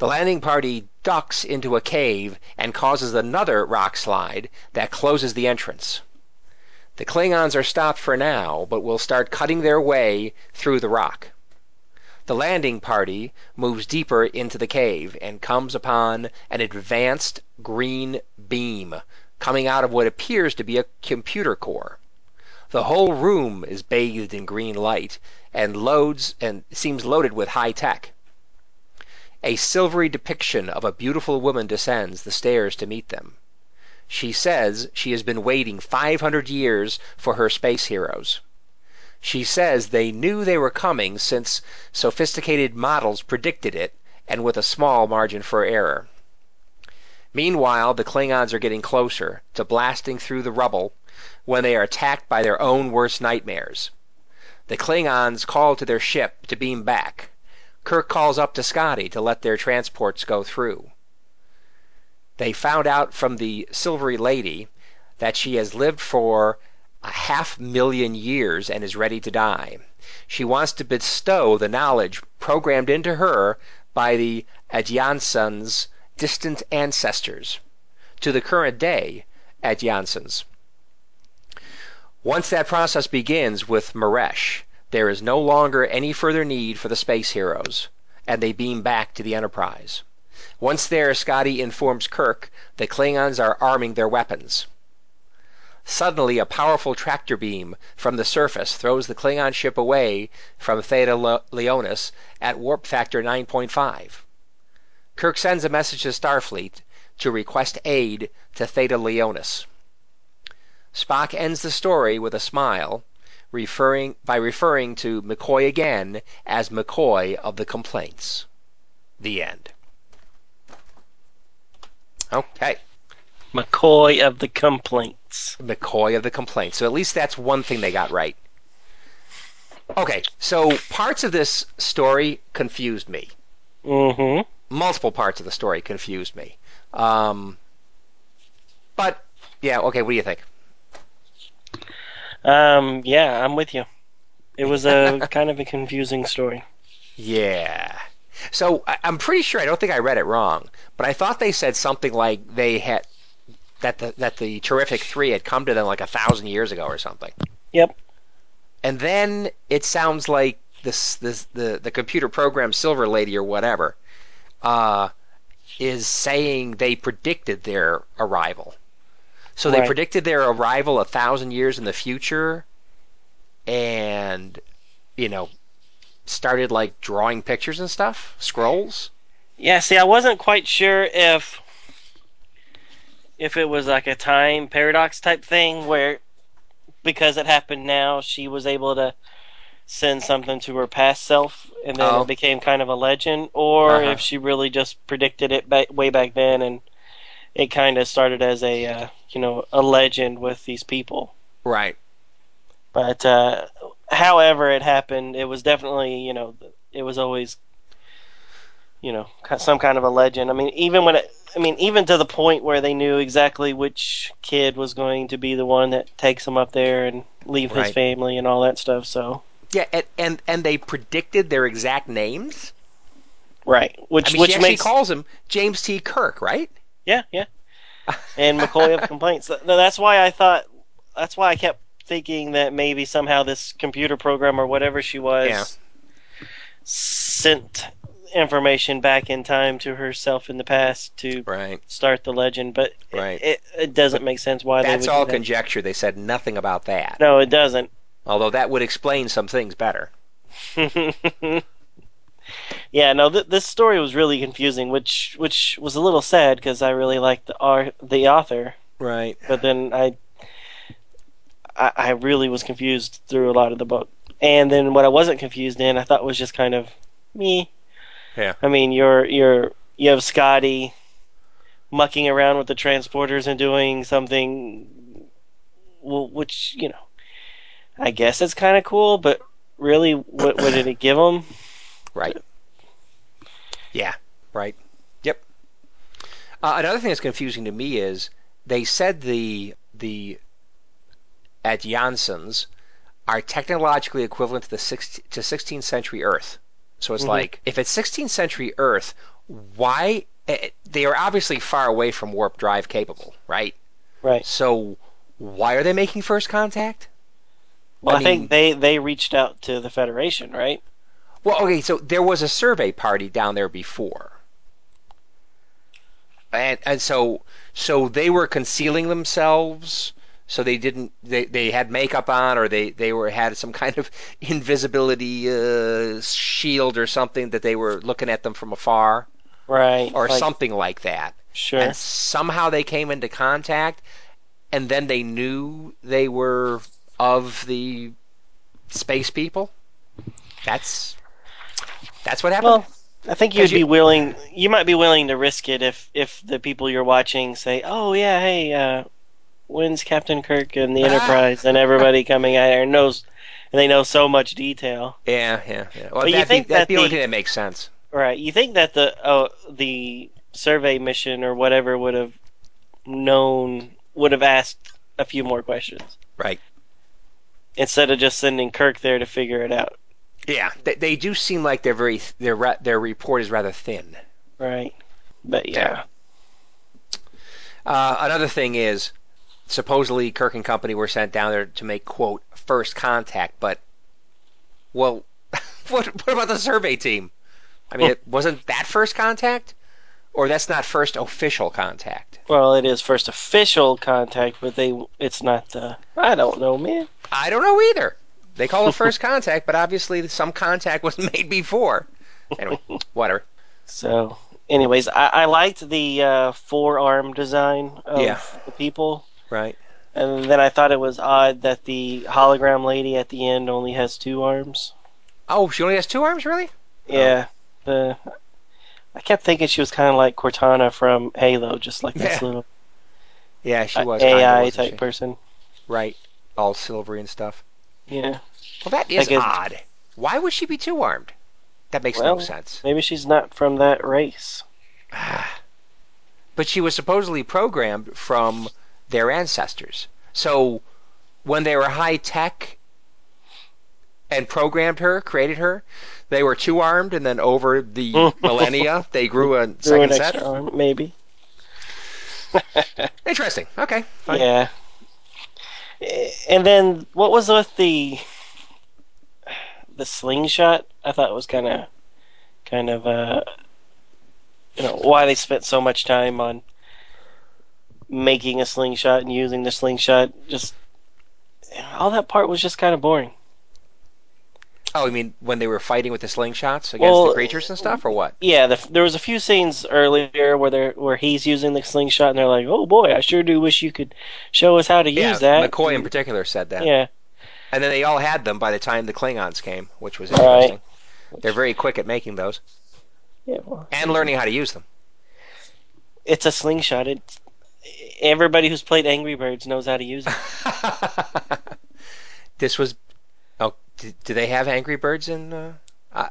B: The landing party ducks into a cave and causes another rock slide that closes the entrance. The Klingons are stopped for now, but will start cutting their way through the rock. The landing party moves deeper into the cave and comes upon an advanced green beam coming out of what appears to be a computer core. The whole room is bathed in green light and loads and seems loaded with high tech. A silvery depiction of a beautiful woman descends the stairs to meet them. She says she has been waiting 500 years for her space heroes. She says they knew they were coming since sophisticated models predicted it, and with a small margin for error. Meanwhile, the Klingons are getting closer to blasting through the rubble when they are attacked by their own worst nightmares. The Klingons call to their ship to beam back. Kirk calls up to Scotty to let their transports go through. They found out from the Silvery Lady that she has lived for a half million years and is ready to die. She wants to bestow the knowledge programmed into her by the Atyansans' distant ancestors to the current day Atyansans. Once that process begins with Maresh, there is no longer any further need for the space heroes, and they beam back to the Enterprise. Once there, Scotty informs Kirk the Klingons are arming their weapons. Suddenly, a powerful tractor beam from the surface throws the Klingon ship away from Theta Leonis at warp factor 9.5. Kirk sends a message to Starfleet to request aid to Theta Leonis. Spock ends the story with a smile, referring by referring to McCoy again as McCoy of the complaints. The end. Okay.
A: McCoy of the complaints.
B: McCoy of the complaints. So at least that's one thing they got right. Okay, so parts of this story confused me.
A: Mm-hmm.
B: Multiple parts of the story confused me. Um, but yeah, okay. What do you think?
A: Um, yeah, I'm with you. It was a kind of a confusing story.
B: Yeah. So I, I'm pretty sure I don't think I read it wrong, but I thought they said something like they had that the that the terrific three had come to them like a thousand years ago or something.
A: Yep.
B: And then it sounds like this this the the computer program Silver Lady or whatever uh, is saying they predicted their arrival. So they
A: Right.
B: predicted their arrival a thousand years in the future, and you know started like drawing pictures and stuff, scrolls.
A: Yeah, see, I wasn't quite sure if if it was like a time paradox type thing where because it happened now, she was able to send something to her past self and then
B: Oh.
A: it became kind of a legend or
B: Uh-huh.
A: if she really just predicted it back, way back then and it kind of started as a uh, you know, a legend with these people.
B: Right.
A: But uh, however it happened, it was definitely you know it was always you know some kind of a legend. I mean, even when it, I mean, even to the point where they knew exactly which kid was going to be the one that takes him up there and leave his family and all that stuff. So
B: Yeah, and and, and they predicted their exact names.
A: right, which
B: I mean,
A: which
B: she
A: makes
B: calls him James T. Kirk, right?
A: Yeah yeah, and McCoy of complaints. Th- That's why I thought. That's why I kept thinking that maybe somehow this computer program or whatever she was
B: Yeah.
A: sent information back in time to herself in the past to
B: Right.
A: start the legend, but it-
B: Right.
A: it, it doesn't make sense why
B: That's all
A: that.
B: conjecture. They said nothing about that.
A: No, it doesn't.
B: Although that would explain some things better.
A: yeah, no, th- this story was really confusing, which which was a little sad because I really liked the art, the author,
B: Right.
A: but then I I, I really was confused through a lot of the book. And then what I wasn't confused in, I thought was just kind of me.
B: Yeah.
A: I mean, you're you're you have Scotty mucking around with the transporters and doing something, well, which you know, I guess it's kind of cool, but really, what, what did it give him?
B: Right. Yeah. Right. Yep. Uh, another thing that's confusing to me is they said the the Atyansans are technologically equivalent to the 16, to 16th century Earth. So it's
A: Mhm.
B: like if it's 16th century Earth, why eh, they are obviously far away from warp drive capable, right?
A: Right.
B: So why are they making first contact?
A: Well, I,
B: I mean-
A: think they they reached out to the Federation, right?
B: Well, okay, so there was a survey party down there before. And and so so they were concealing themselves so they didn't they, they had makeup on or they, they were had some kind of invisibility uh, shield or something that they were looking at them from afar
A: Right.
B: or
A: like,
B: something like that.
A: Sure.
B: And somehow they came into contact and then they knew they were of the space people. That's that's what happened.
A: Well, I think you'd be willing. You might be willing to risk it if if the people you're watching say, "Oh yeah, hey, uh, when's Captain Kirk and the
B: Ah.
A: Enterprise and everybody coming out here knows." And they know so much detail,
B: yeah, yeah, yeah. Well,
A: But you think
B: be, that'd
A: that
B: be the only thing that makes sense.
A: right? You think that the oh, the survey mission or whatever would have known, would have asked a few more questions
B: Right.
A: instead of just sending Kirk there to figure it out,
B: Yeah, they, they do seem like they're very their their report is rather thin.
A: right? But yeah,
B: Uh, another thing is, supposedly Kirk and company were sent down there to make quote first contact, but well, what what about the survey team? I mean, it wasn't that first contact, or that's not first official contact.
A: well, it is first official contact, but they it's not the. I don't know, man.
B: I don't know either. They call it first contact, but obviously some contact was made before. Anyway, whatever.
A: So, anyways, I, I liked the uh, forearm design of
B: Yeah.
A: the people,
B: Right.
A: and then I thought it was odd that the hologram lady at the end only has two arms.
B: Oh, she only has two arms, really?
A: Yeah, the I kept thinking she was kind of like Cortana from Halo, just like this
B: Yeah.
A: little
B: Yeah, she
A: uh,
B: was kinda,
A: AI type
B: she?
A: person.
B: Right. All silvery and stuff.
A: Yeah,
B: Well, that is
A: guess-
B: odd. Why would she be two armed? That makes
A: Well-
B: no sense.
A: maybe she's not from that race.
B: but she was supposedly programmed from their ancestors. So when they were high tech and programmed her, created her, they were two armed, and then over the millennia they grew a
A: Through
B: second set.
A: arm, maybe.
B: Interesting. Okay. Fine.
A: Yeah. Eh, and then what was with the the slingshot? I thought it was kind of kind of uh you know why they spent so much time on making a slingshot and using the slingshot just all that part was just kind of boring.
B: Oh, I mean when they were fighting with the slingshots against
A: Well,
B: the creatures and stuff, or what?
A: Yeah, the, there was a few scenes earlier where where he's using the slingshot and they're like, "Oh boy, I sure do wish you could show us how to
B: yeah,
A: use that."
B: McCoy in particular said that.
A: Yeah.
B: And then they all had them by the time the Klingons came, which was
A: Right.
B: interesting. They're very quick at making those
A: Yeah, well,
B: and learning how to use them.
A: it's a slingshot. It's everybody who's played Angry Birds knows how to use it.
B: this was. Oh, do, do they have Angry Birds in uh,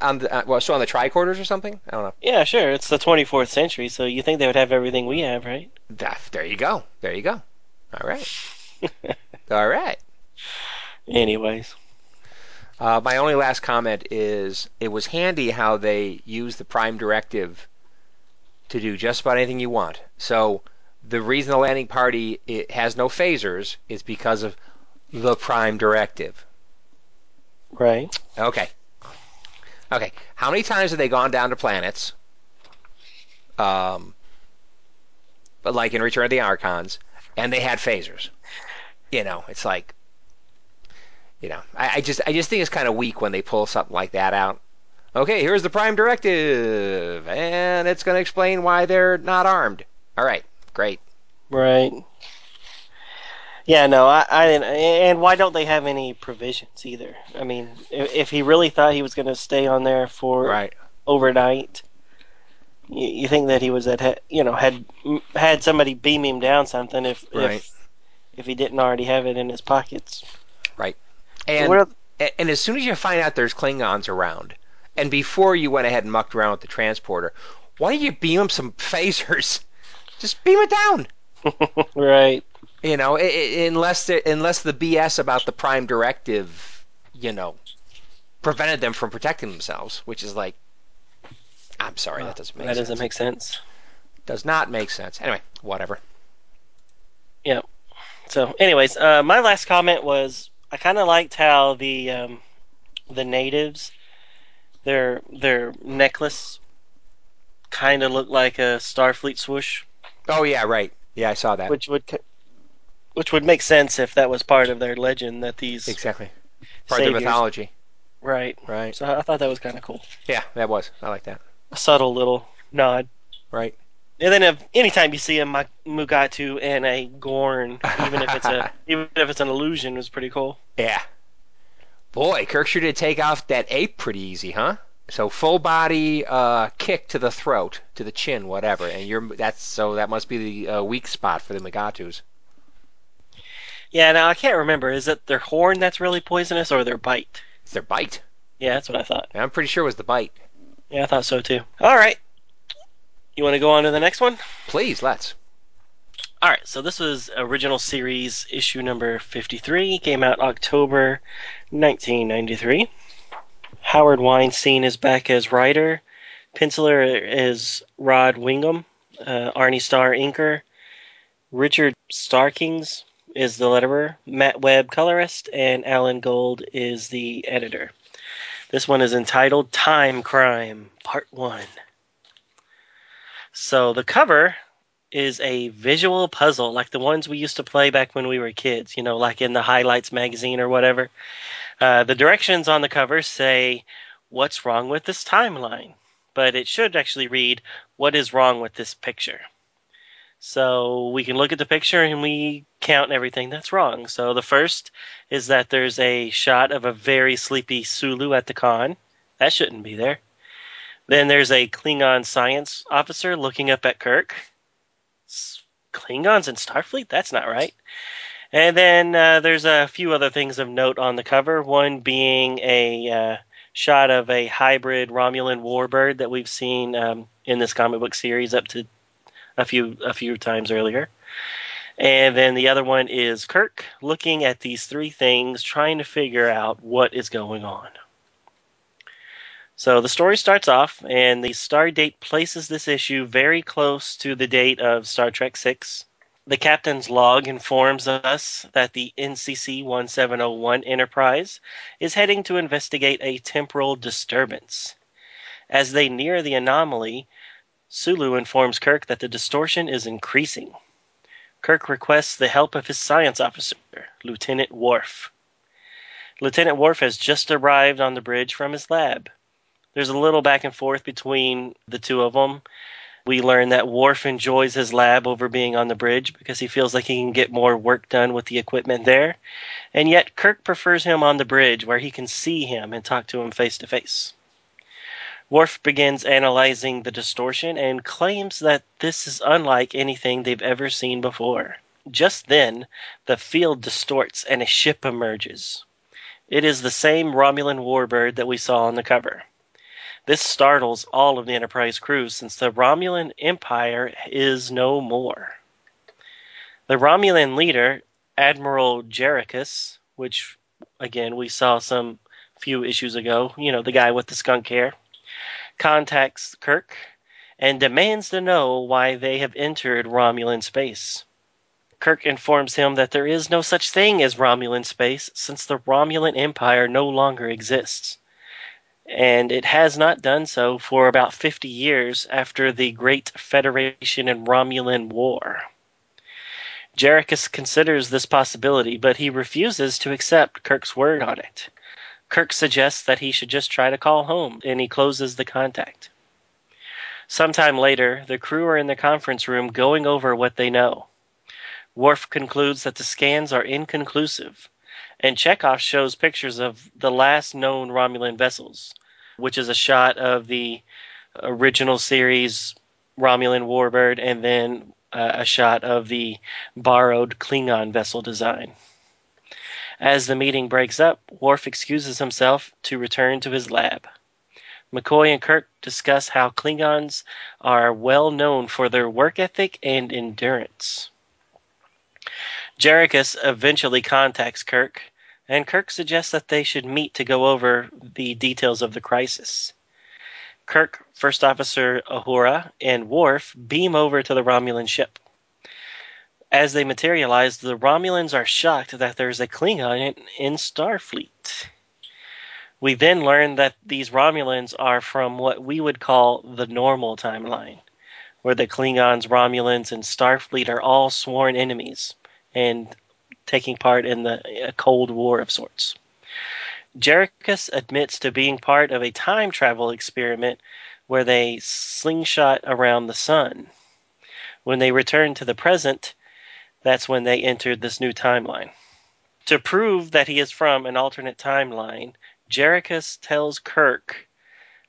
B: on the uh, well, so on the tricorders or something? I don't know.
A: Yeah, sure. It's the 24th century, so you think they would have everything we have, right?
B: Ah, There you go. There you go. All right. All right.
A: Anyways,
B: Uh, my only last comment is it was handy how they used the Prime Directive to do just about anything you want. So the reason the landing party it has no phasers is because of the Prime Directive.
A: right?
B: Okay. Okay. How many times have they gone down to planets? Um, but like in Return of the Archons, and they had phasers. You know, it's like, you know, I, I just I just think it's kind of weak when they pull something like that out. Okay, here's the Prime Directive, and it's going to explain why they're not armed. All right, great.
A: Right. Yeah, no, I, I. And why don't they have any provisions either? I mean, if, if he really thought he was going to stay on there for
B: Right.
A: overnight, you, you think that he was at you know had had somebody beam him down something if
B: Right.
A: if if he didn't already have it in his pockets.
B: And
A: are-
B: And as soon as you find out there's Klingons around, and before you went ahead and mucked around with the transporter, why don't you beam them some phasers? Just beam it down.
A: right.
B: You know, i i unless the, unless the BS about the Prime Directive, you know, prevented them from protecting themselves, which is like, I'm sorry, that doesn't make
A: that
B: sense.
A: doesn't make sense.
B: Does not make sense. Anyway, whatever. Yeah.
A: So, anyways, uh, my last comment was I kind of liked how the um, the natives their their necklace kind of looked like a Starfleet swoosh,
B: Oh yeah, right. Yeah, I saw that.
A: which would which would make sense if that was part of their legend that these
B: exactly. Part of the mythology.
A: right.
B: Right.
A: So I thought that was kind of cool,
B: Yeah, that was. I like that.
A: a subtle little nod.
B: Right.
A: And then if anytime you see a Mugatu and a Gorn, even if it's a even if it's an illusion, is pretty cool.
B: Yeah. Boy, Kirk sure did take off that ape pretty easy, huh? So full body uh, kick to the throat, to the chin, whatever, and you're that's so that must be the uh, weak spot for the Megatus.
A: Yeah, now I can't remember. Is it their horn that's really poisonous or their bite?
B: It's their bite.
A: Yeah, that's what I thought.
B: I'm pretty sure it was the bite.
A: Yeah, I thought so too. All right. You want to go on to the next one?
B: Please, let's.
A: All right. So this was original series issue number 53. Came out October 1993. Howard Weinstein is back as writer. Penciler is Rod Whigham. Uh, Arnie Starr inker. Richard Starkings is the letterer. Matt Webb colorist, and Alan Gold is the editor. This one is entitled Time Crime Part 1. So the cover is a visual puzzle like the ones we used to play back when we were kids, you know, like in the Highlights magazine or whatever. Uh, the directions on the cover say, What's wrong with this timeline? But it should actually read, What is wrong with this picture? So we can look at the picture and we count everything that's wrong. So the first is that there's a shot of a very sleepy Sulu at the con. That shouldn't be there. Then there's a Klingon science officer looking up at Kirk. Klingons in Starfleet? That's not right. And then uh, there's a few other things of note on the cover. One being a uh, shot of a hybrid Romulan warbird that we've seen um, in this comic book series up to a few a few times earlier. And then the other one is Kirk looking at these three things, trying to figure out what is going on. So the story starts off, and the star date places this issue very close to the date of Star Trek VI. The captain's log informs us that the NCC 1701 Enterprise is heading to investigate a temporal disturbance. As they near the anomaly, Sulu informs Kirk that the distortion is increasing. Kirk requests the help of his science officer, Lieutenant Worf. Lieutenant Worf has just arrived on the bridge from his lab. There's a little back and forth between the two of them. We learn that Worf enjoys his lab over being on the bridge because he feels like he can get more work done with the equipment there. And yet Kirk prefers him on the bridge where he can see him and talk to him face to face. Worf begins analyzing the distortion and claims that this is unlike anything they've ever seen before. Just then, the field distorts and a ship emerges. It is the same Romulan warbird that we saw on the cover. This startles all of the Enterprise crew since the Romulan Empire is no more. The Romulan leader, Admiral Jericus, which again we saw some few issues ago, you know, the guy with the skunk hair, contacts Kirk and demands to know why they have entered Romulan space. Kirk informs him that there is no such thing as Romulan space since the Romulan Empire no longer exists. And it has not done so for about 50 years after the Great Federation and Romulan War. Jericus considers this possibility, but he refuses to accept Kirk's word on it. Kirk suggests that he should just try to call home, and he closes the contact. Sometime later, the crew are in the conference room going over what they know. Worf concludes that the scans are inconclusive, and Chekov shows pictures of the last known Romulan vessels, which is a shot of the original series Romulan warbird and then uh, a shot of the borrowed Klingon vessel design. As the meeting breaks up, Worf excuses himself to return to his lab. McCoy and Kirk discuss how Klingons are well known for their work ethic and endurance. Jerichus eventually contacts Kirk, and Kirk suggests that they should meet to go over the details of the crisis. Kirk, First Officer Uhura, and Worf beam over to the Romulan ship. As they materialize, the Romulans are shocked that there's a Klingon in Starfleet. We then learn that these Romulans are from what we would call the normal timeline, where the Klingons, Romulans, and Starfleet are all sworn enemies and taking part in the a Cold War of sorts. Jerichus admits to being part of a time travel experiment where they slingshot around the sun. When they return to the present, that's when they entered this new timeline. To prove that he is from an alternate timeline, Jerichus tells Kirk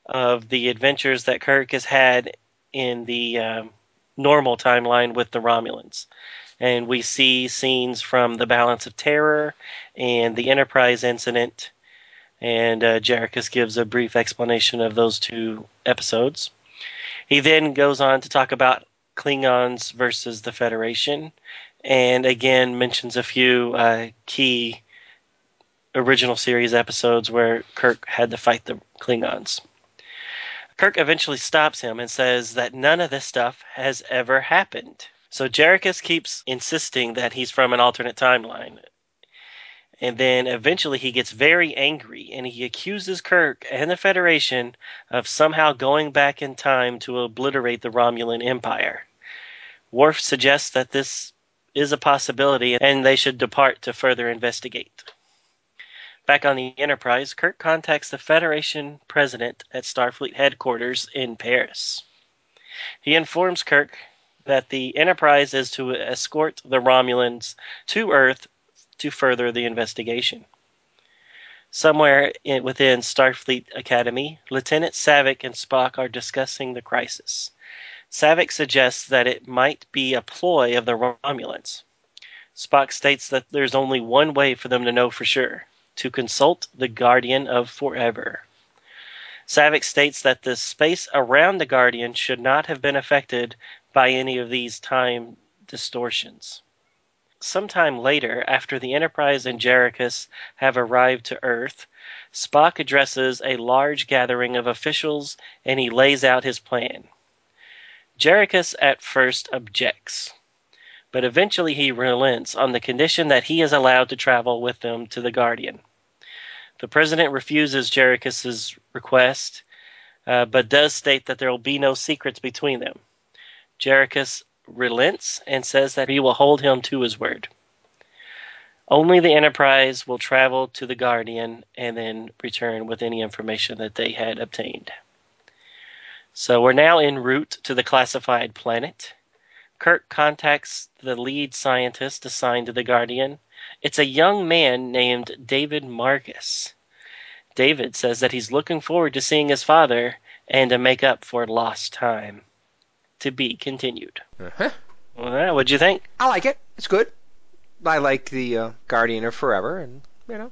A: of the adventures that Kirk has had in the um, normal timeline with the Romulans. And we see scenes from the Balance of Terror and the Enterprise incident. And uh, gives a brief explanation of those two episodes. He then goes on to talk about Klingons versus the Federation, and again mentions a few uh, key original series episodes where Kirk had to fight the Klingons. Kirk eventually stops him and says that none of this stuff has ever happened. So Jerichus keeps insisting that he's from an alternate timeline. And then eventually he gets very angry and he accuses Kirk and the Federation of somehow going back in time to obliterate the Romulan Empire. Worf suggests that this is a possibility and they should depart to further investigate. Back on the Enterprise, Kirk contacts the Federation president at Starfleet headquarters in Paris. He informs Kirk that the Enterprise is to escort the Romulans to Earth to further the investigation. Somewhere in, within Starfleet Academy, Lieutenant Saavik and Spock are discussing the crisis. Saavik suggests that it might be a ploy of the Romulans. Spock states that there's only one way for them to know for sure to consult the Guardian of Forever. Saavik states that the space around the Guardian should not have been affected by any of these time distortions. Sometime later, after the Enterprise and Jerichus have arrived to Earth, Spock addresses a large gathering of officials and he lays out his plan. Jerichus at first objects but eventually he relents on the condition that he is allowed to travel with them to the Guardian. The president refuses Jerichus's request, uh, but does state that there will be no secrets between them. Jerichus relents and says that he will hold him to his word. Only the Enterprise will travel to the Guardian and then return with any information that they had obtained. So we're now en route to the classified planet. Kirk contacts the lead scientist assigned to the Guardian it's a young man named David Marcus. David says that he's looking forward to seeing his father and to make up for lost time. To be continued.
B: Uh-huh.
A: Well, what'd you think?
B: I like it. It's good. I like the uh, Guardian of Forever, and you know,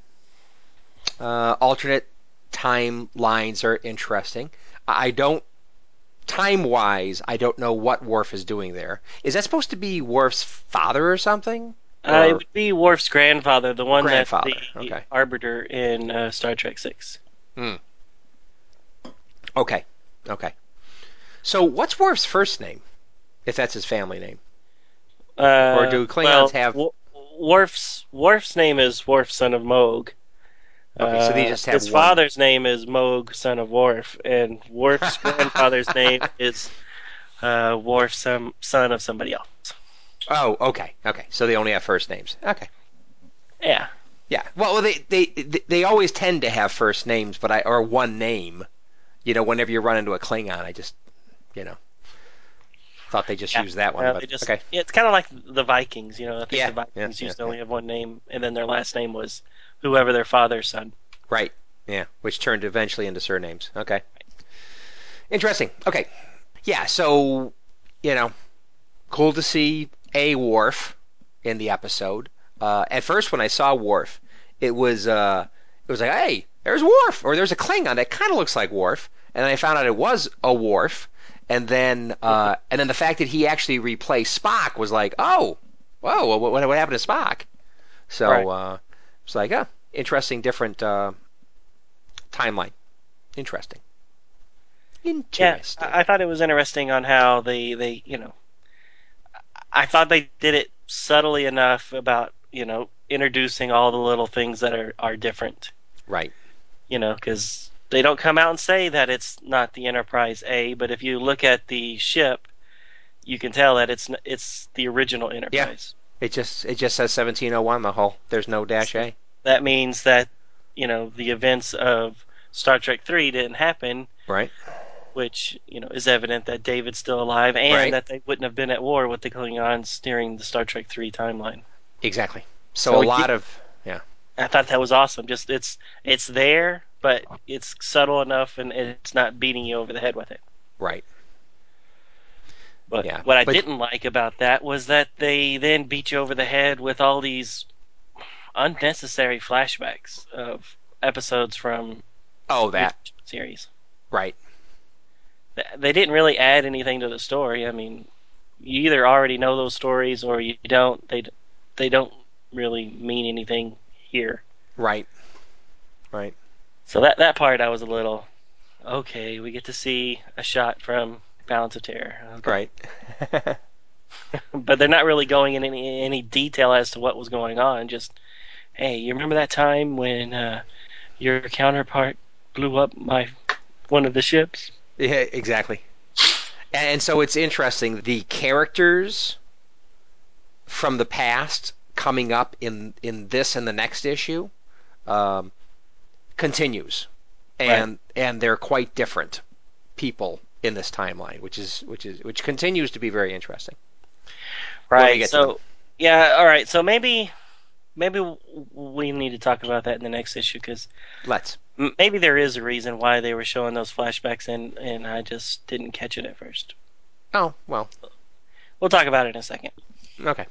B: uh, alternate timelines are interesting. I don't time wise, I don't know what Worf is doing there. Is that supposed to be Worf's father or something?
A: Uh, it would be Worf's grandfather, the one
B: Grandfather,
A: that's the
B: okay.
A: arbiter in uh, Star Trek Six.
B: Hmm. Okay. Okay. So what's Worf's first name? If that's his family name.
A: Uh,
B: Or do Klingons
A: well,
B: have-
A: Wo- Worf's Worf's name is Worf, son of Mogh.
B: Okay, so they
A: Uh,
B: just have
A: his
B: one.
A: father's name is Mogh, son of Worf, and Worf's grandfather's name is uh, Worf, some son of somebody else.
B: Oh, okay. Okay. So they only have first names. Okay.
A: Yeah,
B: Yeah. Well, they they they always tend to have first names, but I or one name. You know, whenever you run into a Klingon, I just, you know. thought they just
A: Yeah.
B: used that one.
A: Uh,
B: but
A: just,
B: okay,
A: yeah, it's kind of like the Vikings. You know, I think
B: Yeah,
A: the Vikings
B: yeah,
A: used to only have one name, and then their last name was whoever their father's son.
B: right, yeah, which turned eventually into surnames. Okay, interesting. Okay, yeah, so you know, cool to see a Worf in the episode. Uh, at first, when I saw Worf, it was uh, it was like, hey, there's Worf, or there's a Klingon that kind of looks like Worf, and then I found out it was a Worf, and then uh, and then the fact that he actually replaced Spock was like, oh, whoa, what, what, what happened to Spock? So
A: Right.
B: uh, it's like, oh, interesting, different uh, timeline. Interesting.
A: Yeah,
B: Interesting.
A: I, I thought it was interesting on how they, they, you know, I thought they did it subtly enough about, you know, introducing all the little things that are, are different,
B: right.
A: you know, because they don't come out and say that it's not the Enterprise A, but if you look at the ship, you can tell that it's it's the original Enterprise. Yeah.
B: It just it just says 1701 the whole. There's no dash A.
A: That means that, you know, the events of Star Trek 3 didn't happen
B: Right.
A: which you know is evident that David's still alive and
B: Right.
A: that they wouldn't have been at war with the Klingons during the Star Trek three timeline.
B: Exactly. So,
A: So
B: a lot
A: get-
B: of yeah.
A: I thought that was awesome. Just it's it's there, but it's subtle enough and it's not beating you over the head with it.
B: Right.
A: But
B: Yeah,
A: what I
B: but-
A: didn't like about that was that they then beat you over the head with all these unnecessary flashbacks of episodes from
B: Oh, that.
A: series.
B: Right.
A: They didn't really add anything to the story. I mean, you either already know those stories or you don't. They they don't really mean anything here.
B: Right. Right.
A: So that that part I was a little okay. We get to see a shot from Balance of Terror, Okay.
B: Right.
A: but they're not really going in any any detail as to what was going on. Just hey, you remember that time when uh, your counterpart blew up my one of the ships?
B: yeah, exactly. And so it's interesting the characters from the past coming up in in this and the next issue um, continues, and and they're quite different people in this timeline, which is which is which continues to be very interesting.
A: Right. So yeah, all right. So maybe maybe we need to talk about that in the next issue because
B: Let's.
A: maybe there is a reason why they were showing those flashbacks and and I just didn't catch it at first.
B: Oh well,
A: We'll talk about it in a second.
B: Okay.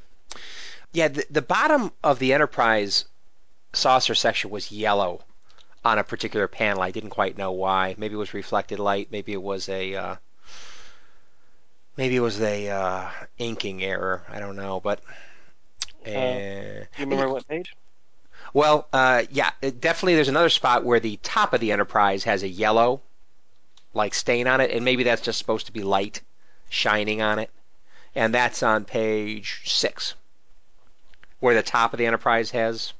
B: Yeah, the, the bottom of the Enterprise saucer section was yellow on a particular panel. I didn't quite know why. Maybe it was reflected light. Maybe it was a uh, maybe it was a uh, inking error. I don't know, but uh,
A: you remember what page?
B: well, uh, yeah, it, definitely. There's another spot where the top of the Enterprise has a yellow like stain on it, and maybe that's just supposed to be light shining on it, and that's on page six, where the top of the Enterprise has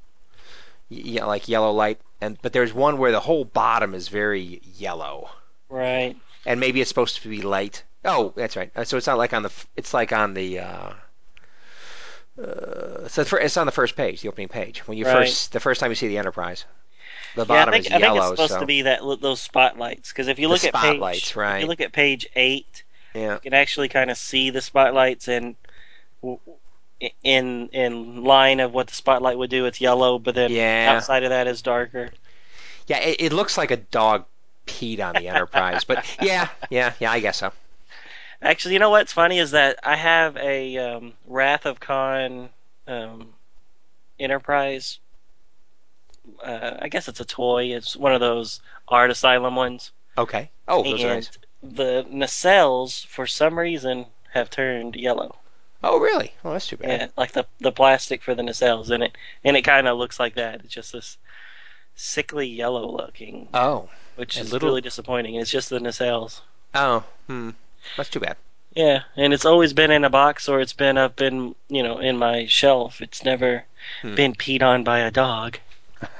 B: yeah, like yellow light, and but there's one where the whole bottom is very yellow,
A: Right.
B: and maybe it's supposed to be light. Oh, that's right. Uh, So it's not like on the. It's like on the. Uh, uh, so it's on the first page, the opening page, when you
A: Right.
B: first the first time you see the Enterprise. The
A: Yeah, I
B: bottom
A: think,
B: is
A: I think
B: yellow,
A: it's supposed
B: so
A: to be that those spotlights because if you
B: The
A: look at
B: spotlights,
A: page,
B: right.
A: if you look at page eight,
B: yeah,
A: you can actually kind of see the spotlights and in in line of what the spotlight would do. It's yellow, but then
B: Yeah.
A: outside of that is darker.
B: yeah. It, it looks like a dog peed on the Enterprise, but yeah, yeah, yeah. I guess so.
A: Actually, you know what's funny is that I have a um, Wrath of Khan um, Enterprise. Uh, I guess it's a toy. It's one of those art asylum ones.
B: Okay. Oh, those are
A: and
B: nice.
A: the nacelles, for some reason, have turned yellow.
B: Oh, really? Oh, that's too bad.
A: Yeah, like the the plastic for the nacelles in it, and it kind of looks like that. It's just this sickly yellow looking,
B: Oh,
A: which is
B: little-
A: really disappointing. It's just the nacelles.
B: oh, hmm. That's too bad.
A: Yeah, and it's always been in a box or it's been up in you know in my shelf. It's never
B: Hmm.
A: been peed on by a dog.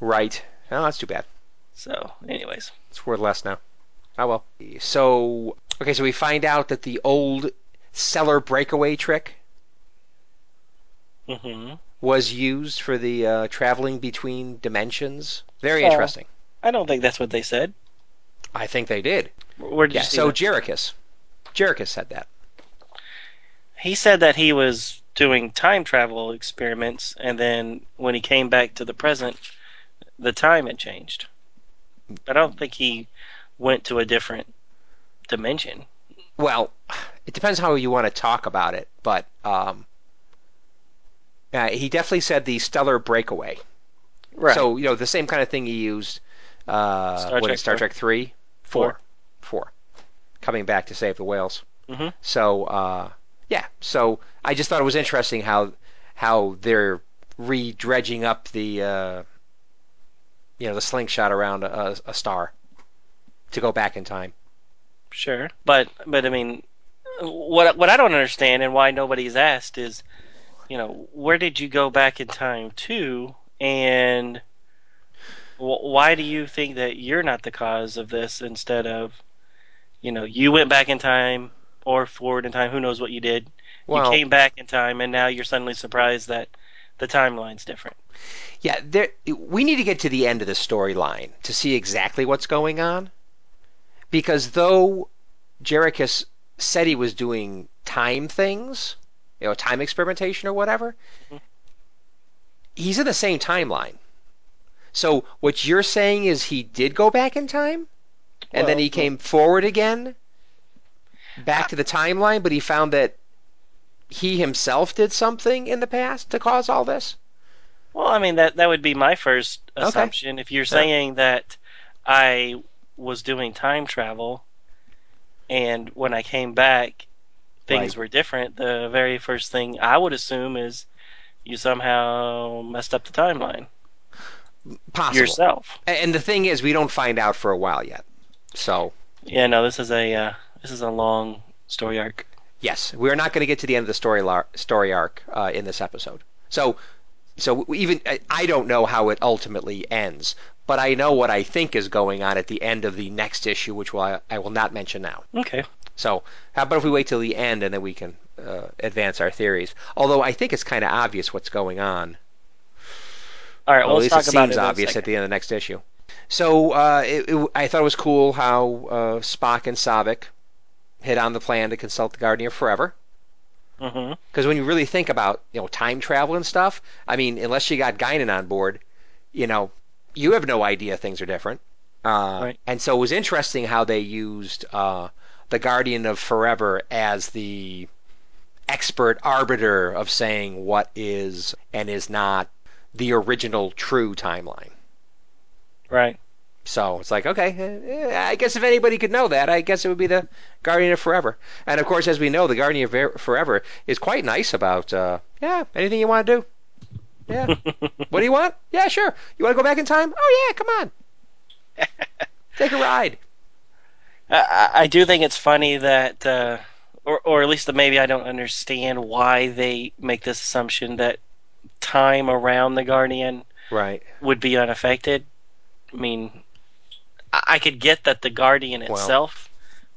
B: right. Oh, that's too bad.
A: so, anyways,
B: It's worth less now. Oh well. So okay, so we find out that the old stellar breakaway trick
A: hmm
B: was used for the uh, traveling between dimensions. Very interesting.
A: I don't think that's what they said.
B: I think they did.
A: Where did
B: Yeah.
A: you see
B: So
A: that?
B: Jerichus, Jericho said that.
A: He said that he was doing time travel experiments, and then when he came back to the present, the time had changed. I don't think he went to a different dimension.
B: Well, it depends how you want to talk about it, but um, uh, he definitely said the stellar breakaway.
A: Right.
B: So you know the same kind of thing he used. Uh,
A: Star Trek
B: Star. Trek three,
A: Four.
B: four, coming back to save the whales.
A: Mhm.
B: So uh, yeah, so I just thought it was interesting how how they're re-dredging up the uh, you know the slingshot around a, a star to go back in time.
A: Sure, but but I mean, what what I don't understand and why nobody's asked is, you know, where did you go back in time to, and wh- why do you think that you're not the cause of this instead of, you know, you went back in time or forward in time, who knows what you did,
B: Well,
A: you came back in time, and now you're suddenly surprised that the timeline's different.
B: Yeah, there, we need to get to the end of the storyline to see exactly what's going on. Because though Jerichus said he was doing time things, you know, time experimentation or whatever,
A: Mhm.
B: he's in the same timeline. So what you're saying is he did go back in time, and then he came forward again, back to the timeline, but he found that he himself did something in the past to cause all this.
A: Well, I mean that that would be my first
B: Okay.
A: assumption. If you're
B: Yeah.
A: saying that I was doing time travel, and when I came back, things
B: Right.
A: were different, the very first thing I would assume is you somehow messed up the timeline
B: Possible.
A: yourself.
B: And the thing is, we don't find out for a while yet. So
A: Yeah, no, this is a uh, this is a long story arc.
B: Yes, we're not going to get to the end of the story lar- story arc uh, in this episode. So, so even I- don't know how it ultimately ends, but I know what I think is going on at the end of the next issue, which will I, I will not mention now.
A: Okay.
B: So, how about if we wait till the end and then we can uh, advance our theories? Although I think it's kind of obvious what's going on.
A: All right.
B: Well,
A: Well,
B: at least
A: talk
B: it
A: about
B: seems
A: it.
B: obvious at the end of the next issue. So uh, it, it- I thought it was cool how uh, Spock and Saavik hit on the plan to consult the Guardian Forever.
A: Mhm.
B: Because when you really think about you know time travel and stuff, I mean, unless you got Guinan on board, you know, you have no idea things are different. Uh,
A: Right.
B: And so it was interesting how they used uh, the Guardian of Forever as the expert arbiter of saying what is and is not the original true timeline.
A: Right.
B: So it's like, okay, eh, I guess if anybody could know that, I guess it would be the Guardian of Forever. And of course, as we know, the Guardian of Forever is quite nice about, uh, yeah, anything you want to do. Yeah. what do you want? Yeah, sure. You want to go back in time? Oh, yeah, come on. Take a ride.
A: I- I, I do think it's funny that, uh, or or at least maybe I don't understand why they make this assumption that time around the Guardian
B: Right.
A: would be unaffected. I mean, I, could get that the Guardian
B: Well-
A: itself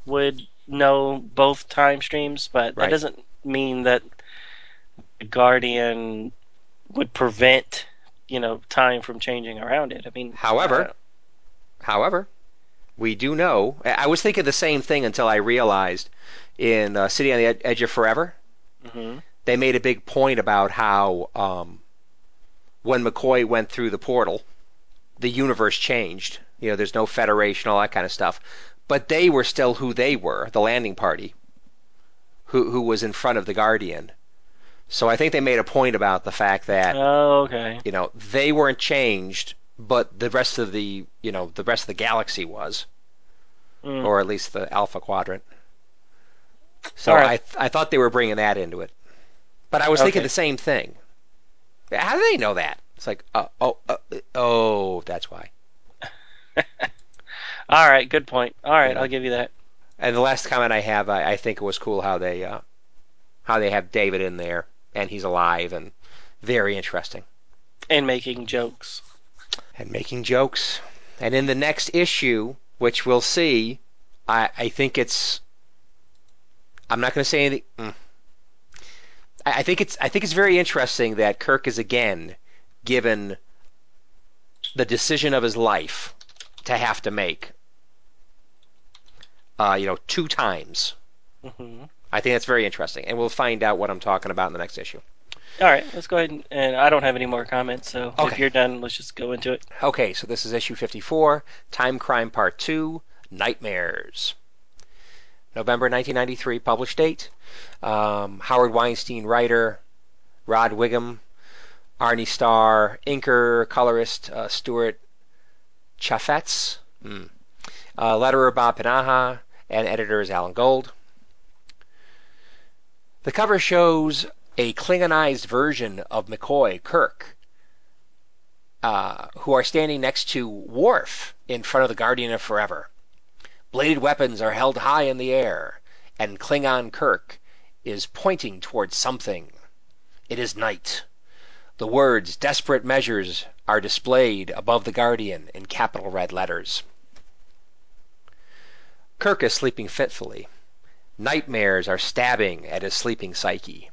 A: would know both time streams, but that doesn't mean that the Guardian would prevent, you know, time from changing around it. I mean,
B: However,
A: uh,
B: However, we do know. I was thinking the same thing until I realized in uh, City on the Ed- Edge of Forever,
A: mhm.
B: they made a big point about how um, when McCoy went through the portal, the universe changed. You know, there's no Federation, all that kind of stuff. But they were still who they were, the landing party, who who was in front of the Guardian. So I think they made a point about the fact that
A: oh, okay.
B: you know they weren't changed, but the rest of the you know the rest of the galaxy was,
A: Mm.
B: or at least the Alpha Quadrant. So
A: All
B: I th- I thought they were bringing that into it, but I was thinking the same thing. How do they know that? It's like uh, oh uh, oh that's why.
A: All right, good point. All right,
B: Yeah.
A: I'll give you that.
B: And the last comment I have, I, I think it was cool how they uh, how they have David in there and he's alive and very interesting
A: And making jokes.
B: and making jokes. And in the next issue, which we'll see, I, I think it's. I'm not going to say anything. mm. I, I think it's I think it's very interesting that Kirk is again given the decision of his life to have to make. Uh, you know, two times
A: hmm
B: I think that's very interesting, and we'll find out what I'm talking about in the next issue.
A: All right, let's go ahead and, and I don't have any more comments, so if you're done, let's just go into it.
B: Okay, so this is issue 54, Time Crime Part 2, Nightmares. November 1993, published date. Um, Howard Weinstein, writer. Rod Whigham, Arnie Starr, inker, colorist, uh, Stuart Chaffetz. Mm. Uh, letterer Bob Pinaha, and editor is Alan Gold. The cover shows a Klingonized version of McCoy, Kirk, uh, who are standing next to Worf in front of the Guardian of Forever. Bladed weapons are held high in the air, and Klingon Kirk is pointing towards something. It is night. The words desperate measures are displayed above the Guardian in capital red letters. Kirk is sleeping fitfully. Nightmares are stabbing at his sleeping psyche.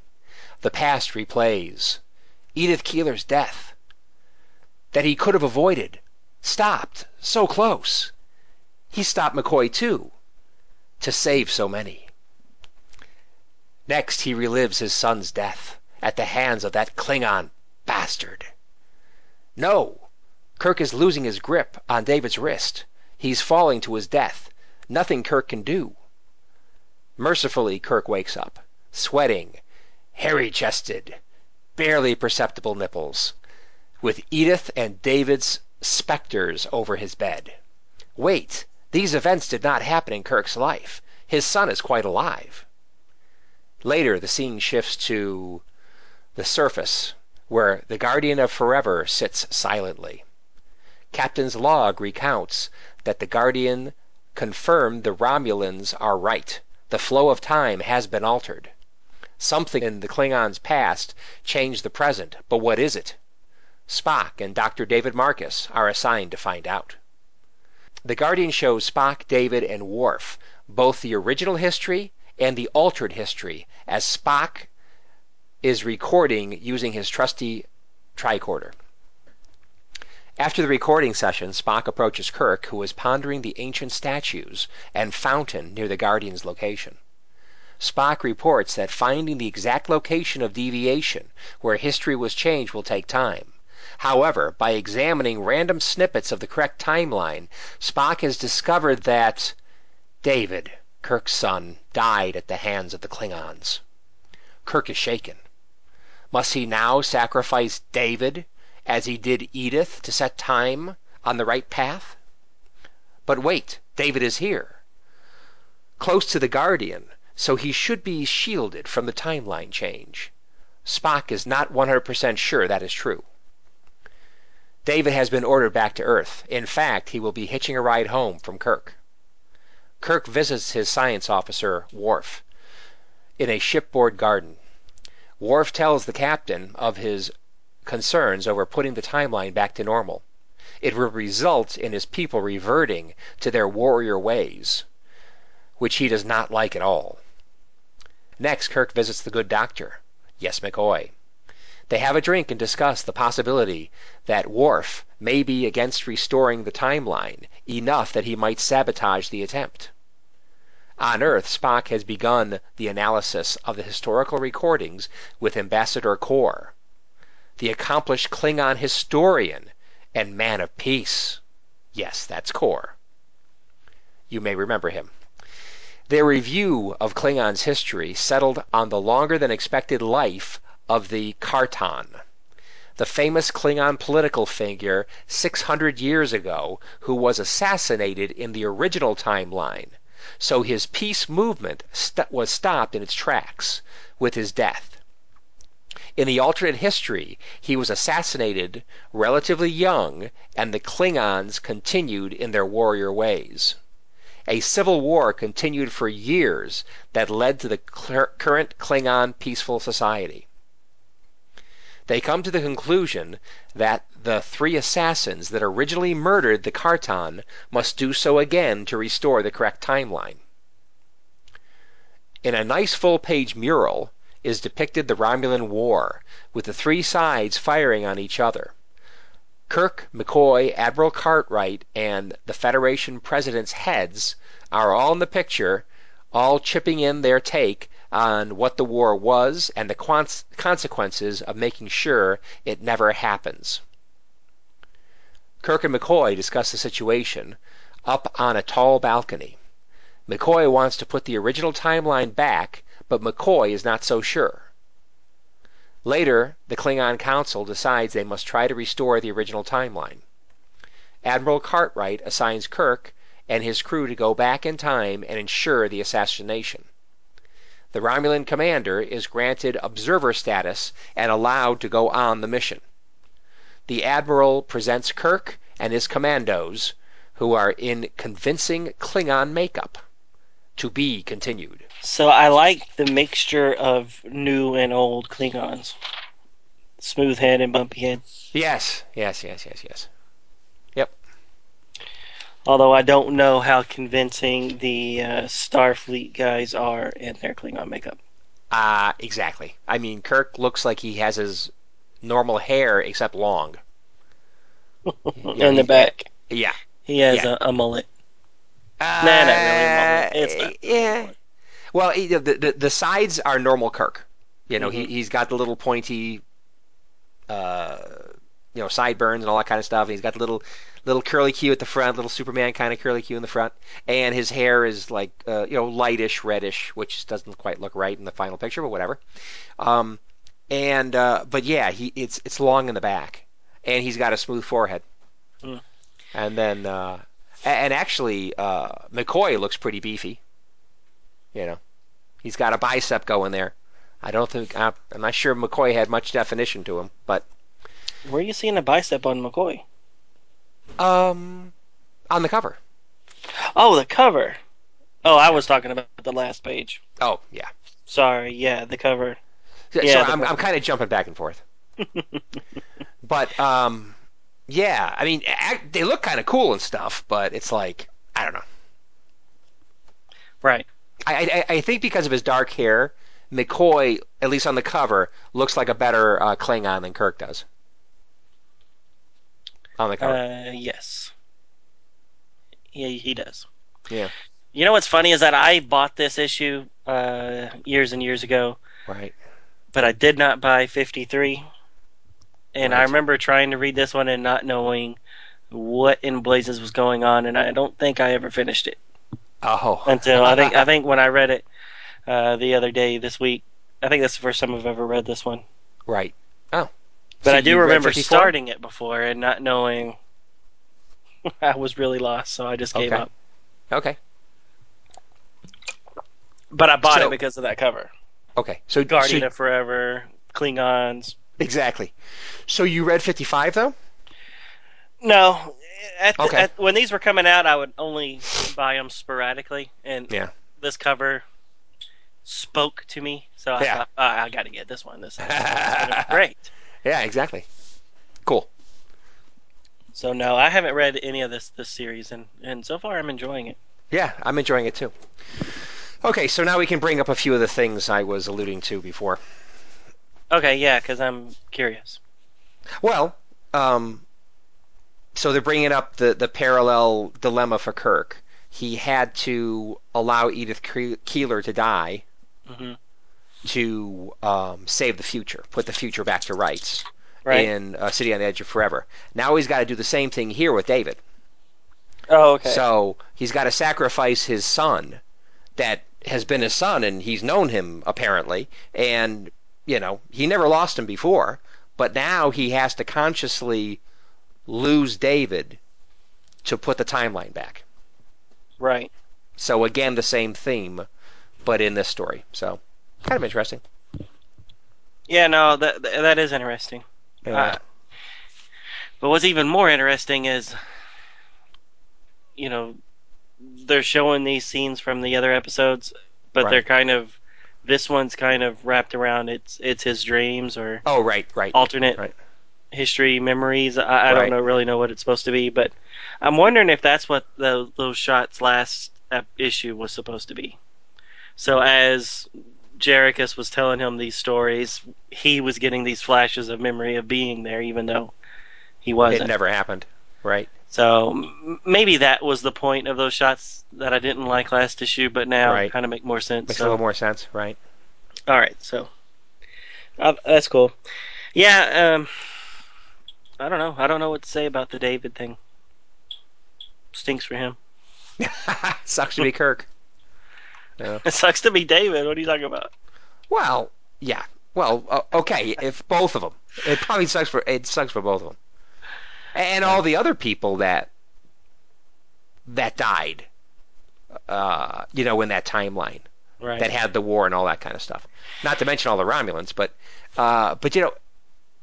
B: The past replays. Edith Keeler's death. That he could have avoided. Stopped. So close. He stopped McCoy too. To save so many. Next he relives his son's death at the hands of that Klingon bastard. No! Kirk is losing his grip on David's wrist. He's falling to his death. Nothing Kirk can do. Mercifully, Kirk wakes up, sweating, hairy chested, barely perceptible nipples, with Edith and David's specters over his bed. Wait, these events did not happen in Kirk's life. His son is quite alive. Later, the scene shifts to the surface, where the Guardian of Forever sits silently. Captain's log recounts that the Guardian confirmed the Romulans are right. The flow of time has been altered. Something in the Klingons' past changed the present, but what is it? Spock and Dr. David Marcus are assigned to find out. The Guardian shows Spock, David, and Worf, both the original history and the altered history, as Spock is recording using his trusty tricorder. After the recording session, Spock approaches Kirk, who is pondering the ancient statues and fountain near the Guardian's location. Spock reports that finding the exact location of deviation where history was changed will take time. However, by examining random snippets of the correct timeline, Spock has discovered that David, Kirk's son, died at the hands of the Klingons. Kirk is shaken. Must he now sacrifice David as he did Edith to set time on the right path? But wait, David is here, close to the Guardian, so he should be shielded from the timeline change. Spock is not 100% sure that is true. David has been ordered back to Earth. In fact, he will be hitching a ride home from Kirk. Kirk visits his science officer, Worf, in a shipboard garden. Worf tells the captain of his concerns over putting the timeline back to normal. It will result in his people reverting to their warrior ways, which he does not like at all. Next, Kirk visits the good doctor, Yes McCoy. They have a drink and discuss the possibility that Worf may be against restoring the timeline enough that he might sabotage the attempt. On Earth, Spock has begun the analysis of the historical recordings with Ambassador Kor, the accomplished Klingon historian and man of peace. Yes, that's Kor. You may remember him. Their review of Klingon's history settled on the longer than expected life of the Kartan, the famous Klingon political figure 600 years ago who was assassinated in the original timeline, so his peace movement st- was stopped in its tracks with his death. In the alternate history, he was assassinated relatively young, and the Klingons continued in their warrior ways. A civil war continued for years that led to the cur- current Klingon peaceful society. They come to the conclusion that the three assassins that originally murdered the Kartan must do so again to restore the correct timeline. In a nice full page mural is depicted the Romulan War, with the three sides firing on each other. Kirk, McCoy, Admiral Cartwright, and the Federation president's heads are all in the picture all chipping in their take on what the war was and the consequences of making sure it never happens. Kirk and McCoy discuss the situation up on a tall balcony. McCoy wants to put the original timeline back, but McCoy is not so sure. Later, the Klingon Council decides they must try to restore the original timeline. Admiral Cartwright assigns Kirk and his crew to go back in time and ensure the assassination. The Romulan commander is granted observer status and allowed to go on the mission. The admiral presents Kirk and his commandos, who are in convincing Klingon makeup. To be continued.
A: So I like the mixture of new and old Klingons. Smooth head and bumpy head.
B: Yes, yes, yes, yes, yes.
A: Although I don't know how convincing the uh, Starfleet guys are in their Klingon makeup.
B: Uh, exactly. I mean, Kirk looks like he has his normal hair except long. Yeah,
A: in the back,
B: Yeah.
A: he has
B: Yeah.
A: a, a mullet.
B: Uh,
A: Nah, not really a mullet. It's not
B: yeah. Well, he- the, the the sides are normal Kirk. You know, he
A: Mhm.
B: he's got the little pointy, uh, you know, sideburns and all that kind of stuff. And he's got the little little curly Q at the front, little Superman kind of curly Q in the front, and his hair is like uh, you know lightish reddish, which doesn't quite look right in the final picture, but whatever. Um, and uh, but yeah, he it's it's long in the back, and he's got a smooth forehead.
A: Mm.
B: And then uh, and actually uh, McCoy looks pretty beefy. You know, he's got a bicep going there. I don't think I'm, I'm not sure McCoy had much definition to him, but
A: Where are you seeing a bicep on McCoy?
B: Um, on the cover.
A: Oh, the cover. Oh, I was talking about the last page.
B: Oh yeah.
A: Sorry, yeah, the cover.
B: So
A: Yeah, the
B: I'm, I'm kind of jumping back and forth. but um, yeah, I mean, act, they look kind of cool and stuff, but it's like I don't know.
A: Right.
B: I, I I think because of his dark hair, McCoy, at least on the cover, looks like a better uh, Klingon than Kirk does. On the cover,
A: Uh, yes. He he does.
B: Yeah.
A: You know what's funny is that I bought this issue uh, years and years ago,
B: right?
A: but I did not buy 53. And I remember trying to read this one and not knowing what in blazes was going on, and I don't think I ever finished it
B: Oh,
A: until I think I think when I read it uh, the other day this week. I think that's the first time I've ever read this one.
B: right. Oh,
A: But
B: So
A: I do remember starting it before and not knowing. I was really lost, so I just gave
B: Okay.
A: up.
B: Okay,
A: But I bought
B: So-
A: it because of that cover.
B: okay. So,
A: Guardian
B: so
A: of Forever, Klingons.
B: exactly. So you read 55 though?
A: No, at the,
B: Okay.
A: at, when these were coming out, I would only buy them sporadically, and
B: Yeah.
A: this cover spoke to me. So I
B: Yeah.
A: thought, "Ah, I got to get this one. This is great.
B: Yeah, exactly. Cool.
A: So no, I haven't read any of this this series, and and so far I'm enjoying it.
B: Yeah, I'm enjoying it too. Okay, so now we can bring up a few of the things I was alluding to before.
A: Okay, yeah, because I'm curious.
B: Well, um, so they're bringing up the, the parallel dilemma for Kirk. He had to allow Edith Keeler to die
A: hmm
B: to um, save the future, put the future back to rights
A: Right.
B: in uh, City on the Edge of Forever. Now he's got to do the same thing here with David.
A: oh, okay.
B: So he's got to sacrifice his son that has been his son and he's known him apparently and you know he never lost him before but now he has to consciously lose David to put the timeline back.
A: right.
B: So again the same theme but in this story. So kind of interesting.
A: Yeah, no, that that is interesting.
B: Yeah.
A: Uh, but what's even more interesting is, you know, they're showing these scenes from the other episodes, but
B: Right.
A: they're kind of this one's kind of wrapped around it's it's his dreams or
B: oh right, right.
A: alternate
B: Right.
A: history memories. I, I
B: Right.
A: don't know really know what it's supposed to be, but I'm wondering if that's what those those shots last ep- issue was supposed to be. So as Jerichus was telling him these stories, he was getting these flashes of memory of being there, even though he wasn't.
B: It never happened. Right.
A: So maybe that was the point of those shots that I didn't like last issue, but now
B: Right.
A: kind of make more sense.
B: Makes
A: so.
B: a little more sense, right?
A: All right, so uh, that's cool. Yeah, um, I don't know. I don't know what to say about the David thing. Stinks for him.
B: Sucks to be Kirk.
A: It sucks to be David. What are you talking about?
B: Well, yeah. Well, uh, okay, if both of them, it probably sucks for it sucks for both of them, and all the other people that that died, uh, you know, in that timeline
A: Right.
B: that had the war and all that kind of stuff. Not to mention all the Romulans, but uh, but you know,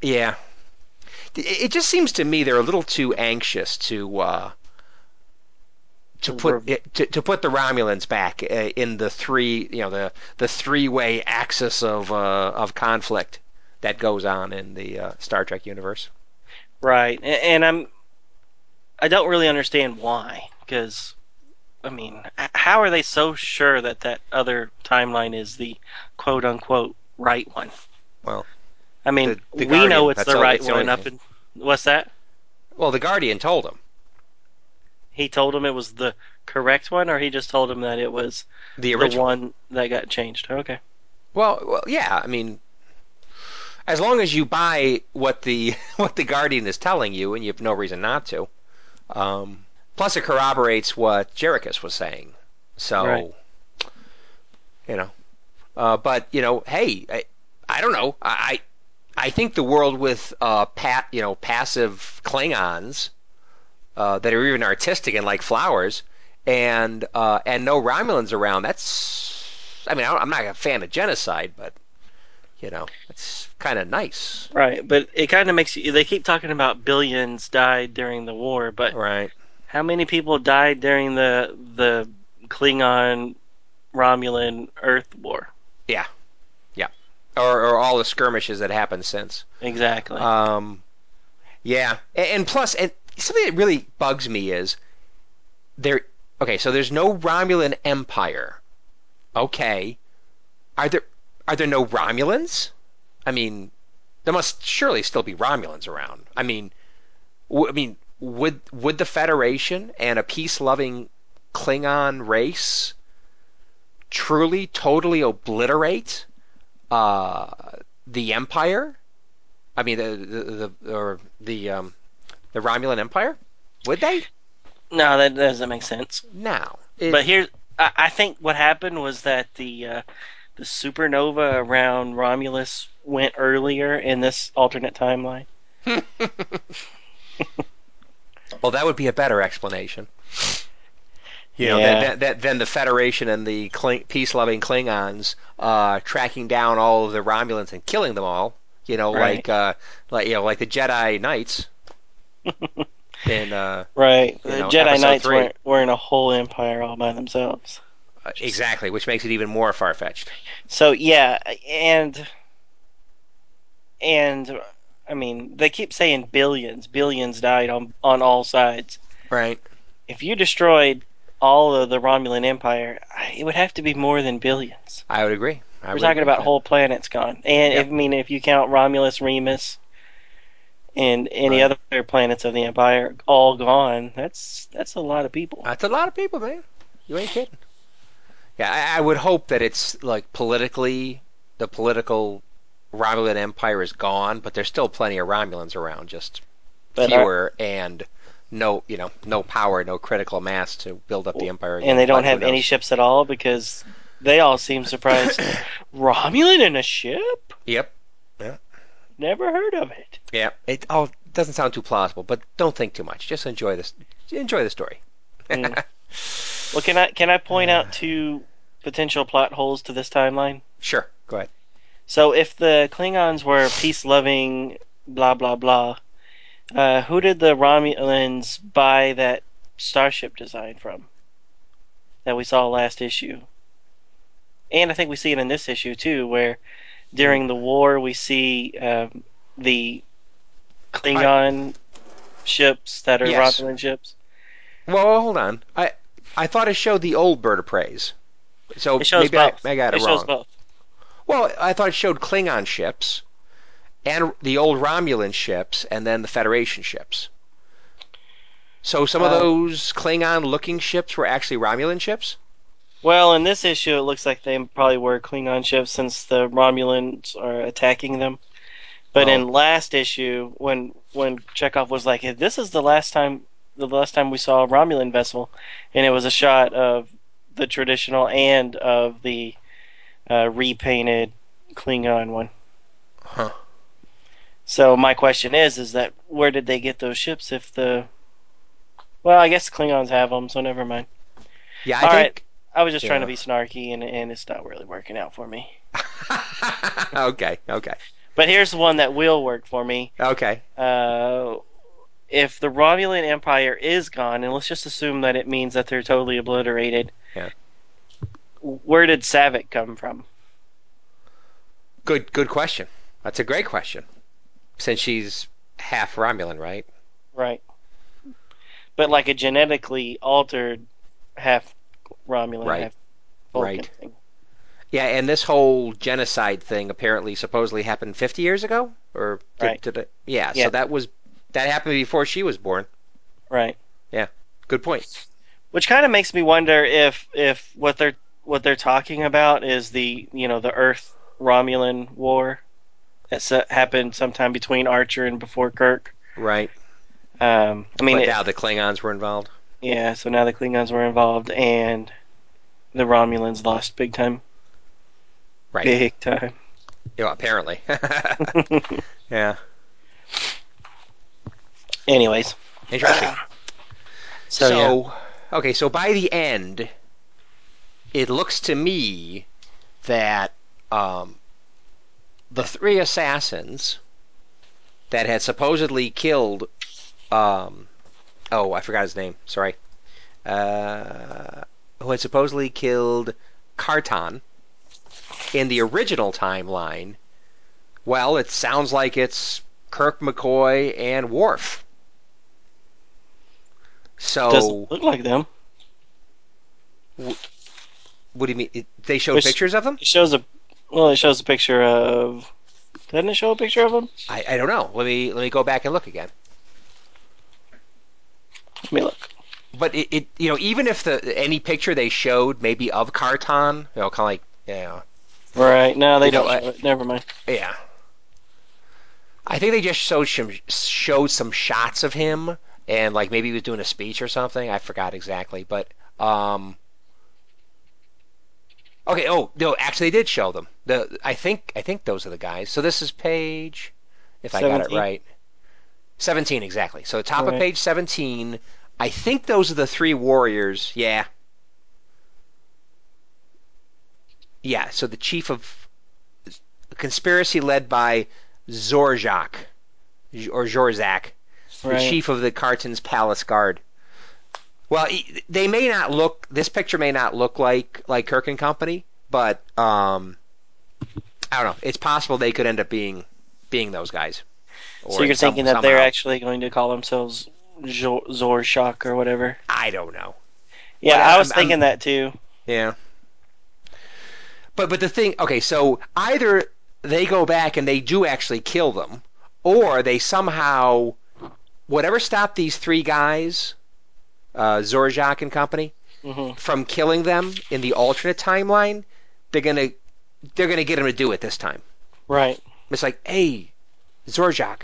B: yeah, it, it just seems to me they're a little too anxious to. Uh, to put it, to, to put the Romulans back uh, in the three you know the the three way axis of uh, of conflict that goes on in the uh, Star Trek universe.
A: Right, and I'm. I don't really understand why, because, I mean, how are they so sure that that other timeline is the quote unquote right one?
B: Well,
A: I mean,
B: the- the
A: we
B: Guardian,
A: know it's the right one. Up in what's that?
B: Well, the Guardian told him
A: He told him it was the correct one, or he just told him that it was
B: the
A: the one that got changed. Okay.
B: Well, well, yeah. I mean, as long as you buy what the what the Guardian is telling you, and you have no reason not to. Um, plus, it corroborates what Jerichus was saying. So,
A: Right.
B: you know, uh, but you know, hey, I, I don't know. I I think the world with uh, pat, you know, passive Klingons uh, that are even artistic and like flowers, and uh, and no Romulans around. That's, I mean, I I'm not a fan of genocide, but you know, it's kind of nice,
A: Right, but it kind of makes you. They keep talking about billions died during the war, but
B: right?
A: how many people died during the the Klingon Romulan Earth War?
B: Yeah, yeah, or, or all the skirmishes that happened since.
A: Exactly.
B: Um, yeah, and, and plus, and something that really bugs me is there. Okay, so there's no Romulan Empire. Okay, are there are there no Romulans? I mean, there must surely still be Romulans around. I mean, w- I mean, would would the Federation and a peace-loving Klingon race truly, totally obliterate uh, the Empire? I mean, the the, the or the um, the Romulan Empire? Would they?
A: no, that doesn't make sense.
B: No. It-
A: But here, I, I think what happened was that the uh, the supernova around Romulus went earlier in this alternate timeline.
B: well, that would be a better explanation. You know,
A: Yeah.
B: that, that, than the Federation and the Kling, peace-loving Klingons uh, tracking down all of the Romulans and killing them all. You know,
A: Right.
B: like uh, like you know, like the Jedi Knights. in uh,
A: Right. The
B: know,
A: Jedi Knights
B: three.
A: weren't, weren't a whole empire all by themselves.
B: exactly, which makes it even more far-fetched.
A: So yeah, and and I mean they keep saying billions, billions died on on all sides.
B: Right.
A: If you destroyed all of the Romulan Empire, it would have to be more than billions.
B: I would agree. I
A: We're
B: would
A: talking
B: agree
A: about whole planets gone, and
B: Yep.
A: if, I mean if you count Romulus, Remus, and any
B: Right.
A: other planets of the Empire all gone, that's that's a lot of people.
B: That's a lot of people, man. You ain't kidding. Yeah, I, I would hope that it's like politically, the political Romulan Empire is gone, but there's still plenty of Romulans around, just
A: But
B: fewer and no, you know, no power, no critical mass to build up the empire. Again.
A: and they don't have any ships at all because they all seem surprised. Romulan in a ship?
B: Yep.
A: Never heard of it.
B: Yeah. It all doesn't sound too plausible, but don't think too much. Just enjoy this. Enjoy the story.
A: Mm. Well, can I can I point out two potential plot holes to this timeline?
B: Sure. Go ahead.
A: So, if the Klingons were peace-loving, blah blah blah, uh, who did the Romulans buy that starship design from? That we saw last issue, and I think we see it in this issue too, where during the war we see um, the Klingon ships that are
B: Yes.
A: Romulan ships.
B: Well, hold on. I I thought it showed the old bird of prey. So
A: It shows
B: maybe I,
A: both.
B: I got it,
A: it
B: wrong.
A: shows both.
B: Well, I thought it showed Klingon ships and the old Romulan ships and then the Federation ships. So some of
A: Uh,
B: those Klingon-looking ships were actually Romulan ships.
A: Well, in this issue, it looks like they probably were Klingon ships since the Romulans are attacking them. But
B: Oh.
A: in last issue, when when Chekov was like, "This is the last time, the last time we saw a Romulan vessel," and it was a shot of the traditional and of the uh, repainted Klingon one.
B: Huh.
A: So my question is, is that where did they get those ships? If the well, I guess the Klingons have them, so never mind.
B: Yeah, I
A: All
B: think.
A: I was just trying to be snarky, and and it's not really working out for me.
B: okay, okay,
A: But here's one that will work for me.
B: okay.
A: Uh, if the Romulan Empire is gone, and let's just assume that it means that they're totally obliterated.
B: Yeah.
A: Where did Saavik come from?
B: Good, good question. That's a great question. Since she's half Romulan, right?
A: Right. But like a genetically altered half Romulan,
B: Right. Right.
A: thing.
B: Yeah, and this whole genocide thing apparently supposedly happened 50 years ago, or did,
A: Right.
B: did it? Yeah,
A: Yeah.
B: so that was that happened before she was born.
A: Right. Yeah.
B: Good point.
A: Which kind of makes me wonder if if what they're what they're talking about is the you know the Earth Romulan War that s- happened sometime between Archer and before Kirk.
B: Right.
A: Um, I mean,
B: but
A: it-
B: now the Klingons were involved.
A: Yeah. So now the Klingons were involved, and the Romulans lost big time.
B: Right.
A: Big time.
B: Yeah, apparently. yeah.
A: Anyways,
B: Interesting.
A: so,
B: So,
A: yeah.
B: okay, so by the end, it looks to me that um, the three assassins that had supposedly killed, um, oh, I forgot his name. Sorry, uh, who had supposedly killed Carton in the original timeline. Well, it sounds like it's Kirk McCoy and Worf. So
A: doesn't look like them.
B: What do you mean? It, they showed
A: Which-
B: pictures of them?
A: It shows a well, it shows a picture of. Doesn't it show a picture of them?
B: I, I don't know. Let me let me go back and look again.
A: Let me look.
B: But it, it you know even if the any picture they showed maybe of Carton, you know, kind of like yeah
A: Right. No, they don't
B: I-
A: Never mind.
B: yeah. I think they just showed some showed some shots of him and like maybe he was doing a speech or something. I forgot exactly, but um. Okay. Oh no, actually they did show them. The I think I think those are the guys. So this is page, if I got it right, seventeen exactly. So top of page seventeen. I think those are the three warriors. Yeah. Yeah. So the chief of a conspiracy led by Zorzak or Zorzak, the chief of the Carton's Palace Guard. Well, they may not look. This picture may not look like like Kirk and Company, but um, I don't know. It's possible they could end up being being those guys.
A: So you're
B: some-
A: thinking that they're actually going to call themselves Zor- Zorshock or whatever?
B: I don't know.
A: Yeah,
B: But
A: I
B: I'm-
A: was
B: I'm-
A: thinking that too.
B: Yeah. But but the thing, okay, so either they go back and they do actually kill them, or they somehow whatever stopped these three guys, uh, and company,
A: hmm
B: from killing them in the alternate timeline, they're gonna they're gonna get him to do it this time.
A: Right.
B: It's like, hey, Zorzak,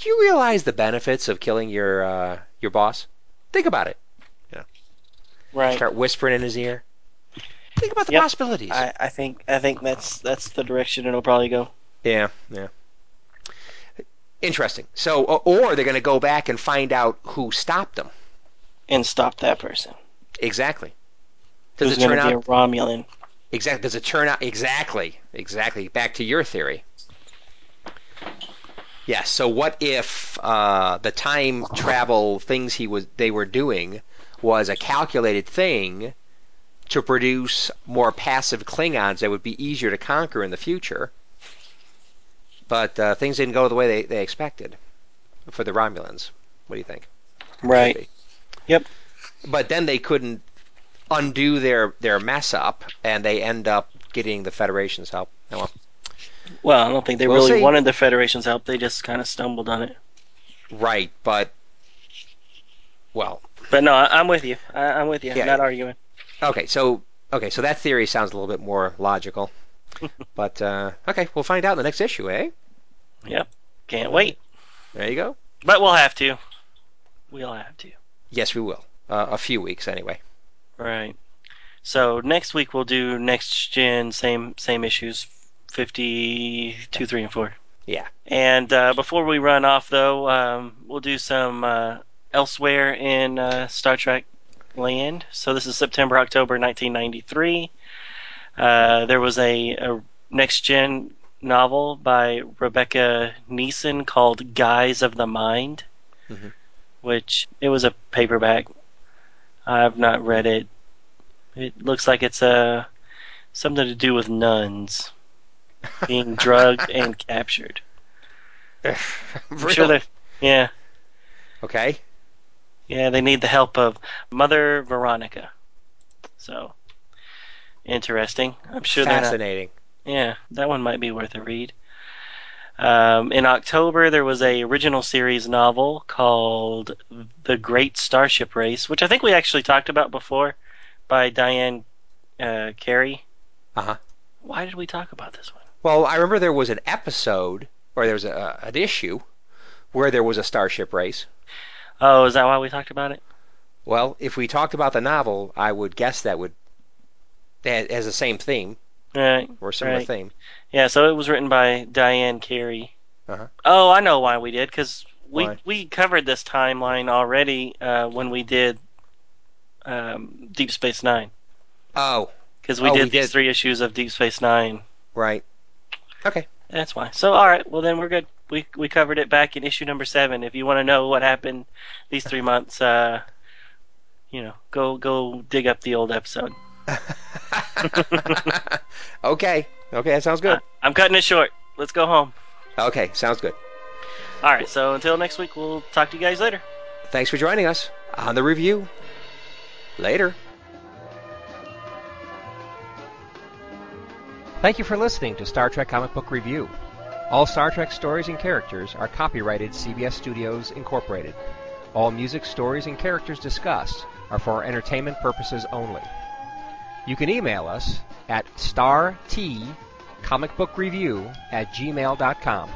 B: do you realize the benefits of killing your uh, your boss? Think about it. Yeah.
A: Right.
B: Start whispering in his ear. Think about the
A: Yep.
B: possibilities.
A: I, I think I think that's that's the direction it'll probably go.
B: Yeah, yeah. Interesting. So, or they're going to go back and find out who stopped them.
A: And stop that person.
B: Exactly. Does
A: Who's
B: it turn
A: going be a
B: out
A: Romulan?
B: exactly? Does it turn out exactly? Exactly. Back to your theory. Yes. so, what if uh, the time travel things he was they were doing was a calculated thing to produce more passive Klingons that would be easier to conquer in the future? But uh, things didn't go the way they, they expected for the Romulans. What do you think?
A: Right. Yep.
B: But then they couldn't undo their their mess up, and they end up getting the Federation's help. Oh, well.
A: Well, I don't think they
B: We'll
A: really
B: see.
A: wanted the Federation's help. They just kind of stumbled on it.
B: Right, but Well,
A: But no, I, I'm with you. I, I'm with you.
B: Yeah.
A: Not arguing.
B: okay, so okay, so that theory sounds a little bit more logical. but uh, okay, we'll find out in the next issue, eh?
A: Yep. Can't wait.
B: There you go.
A: But we'll have to. We'll have to.
B: Yes, we will. Uh, a few weeks anyway.
A: Right. So next week we'll do next gen same same issues, fifty two, three, and four.
B: Yeah.
A: And uh, before we run off, though, um, we'll do some uh, elsewhere in uh, Star Trek land. So this is September, October 1993. Uh, there was a, a next gen novel by Rebecca Neason called Guises of the Mind,
B: Mhm.
A: which it was a paperback. I've not read it. It looks like it's uh, something to do with nuns being drugged and captured. I'm
B: really?
A: sure they're yeah.
B: Okay.
A: Yeah, they need the help of Mother Veronica. So interesting. I'm sure they're not.
B: Fascinating.
A: Yeah, that one might be worth a read. Um, in October, there was a original series novel called The Great Starship Race, which I think we actually talked about before, by Diane uh, Carey.
B: Uh-huh.
A: Why did we talk about this one?
B: Well, I remember there was an episode, or there was a, an issue, where there was a starship race.
A: Oh, is that why we talked about it?
B: Well, if we talked about the novel, I would guess that would that has the same theme
A: Right.
B: or similar
A: Right.
B: theme.
A: Yeah, so it was written by Diane Carey.
B: Uh-huh.
A: Oh, I know why we did because we
B: Why?
A: we covered this timeline already uh, when we did um, Deep Space Nine
B: Oh,
A: because we
B: Oh,
A: did
B: we
A: these
B: did.
A: three issues of Deep Space Nine.
B: right. Okay.
A: That's why. So all right, well then we're good. We we covered it back in issue number seven. If you want to know what happened these three months, uh, you know, go go dig up the old episode.
B: okay. Okay, that sounds good.
A: Uh, I'm cutting it short. Let's go home.
B: Okay, sounds good.
A: All right. So until next week, we'll talk to you guys later.
B: Thanks for joining us on the review. Later. Thank you for listening to Star Trek Comic Book Review. All Star Trek stories and characters are copyrighted CBS Studios Incorporated. All music, stories, and characters discussed are for entertainment purposes only. You can email us at startcomicbookreview at gmail.com.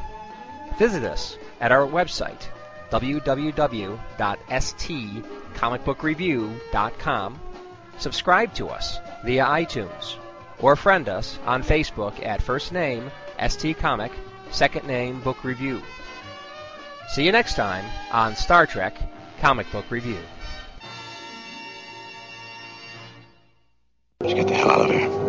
B: Visit us at our website, www.stcomicbookreview.com. Subscribe to us via iTunes or friend us on Facebook at first name ST Comic, second name Book Review. See you next time on Star Trek Comic Book Review.
D: Let's get the hell out of here.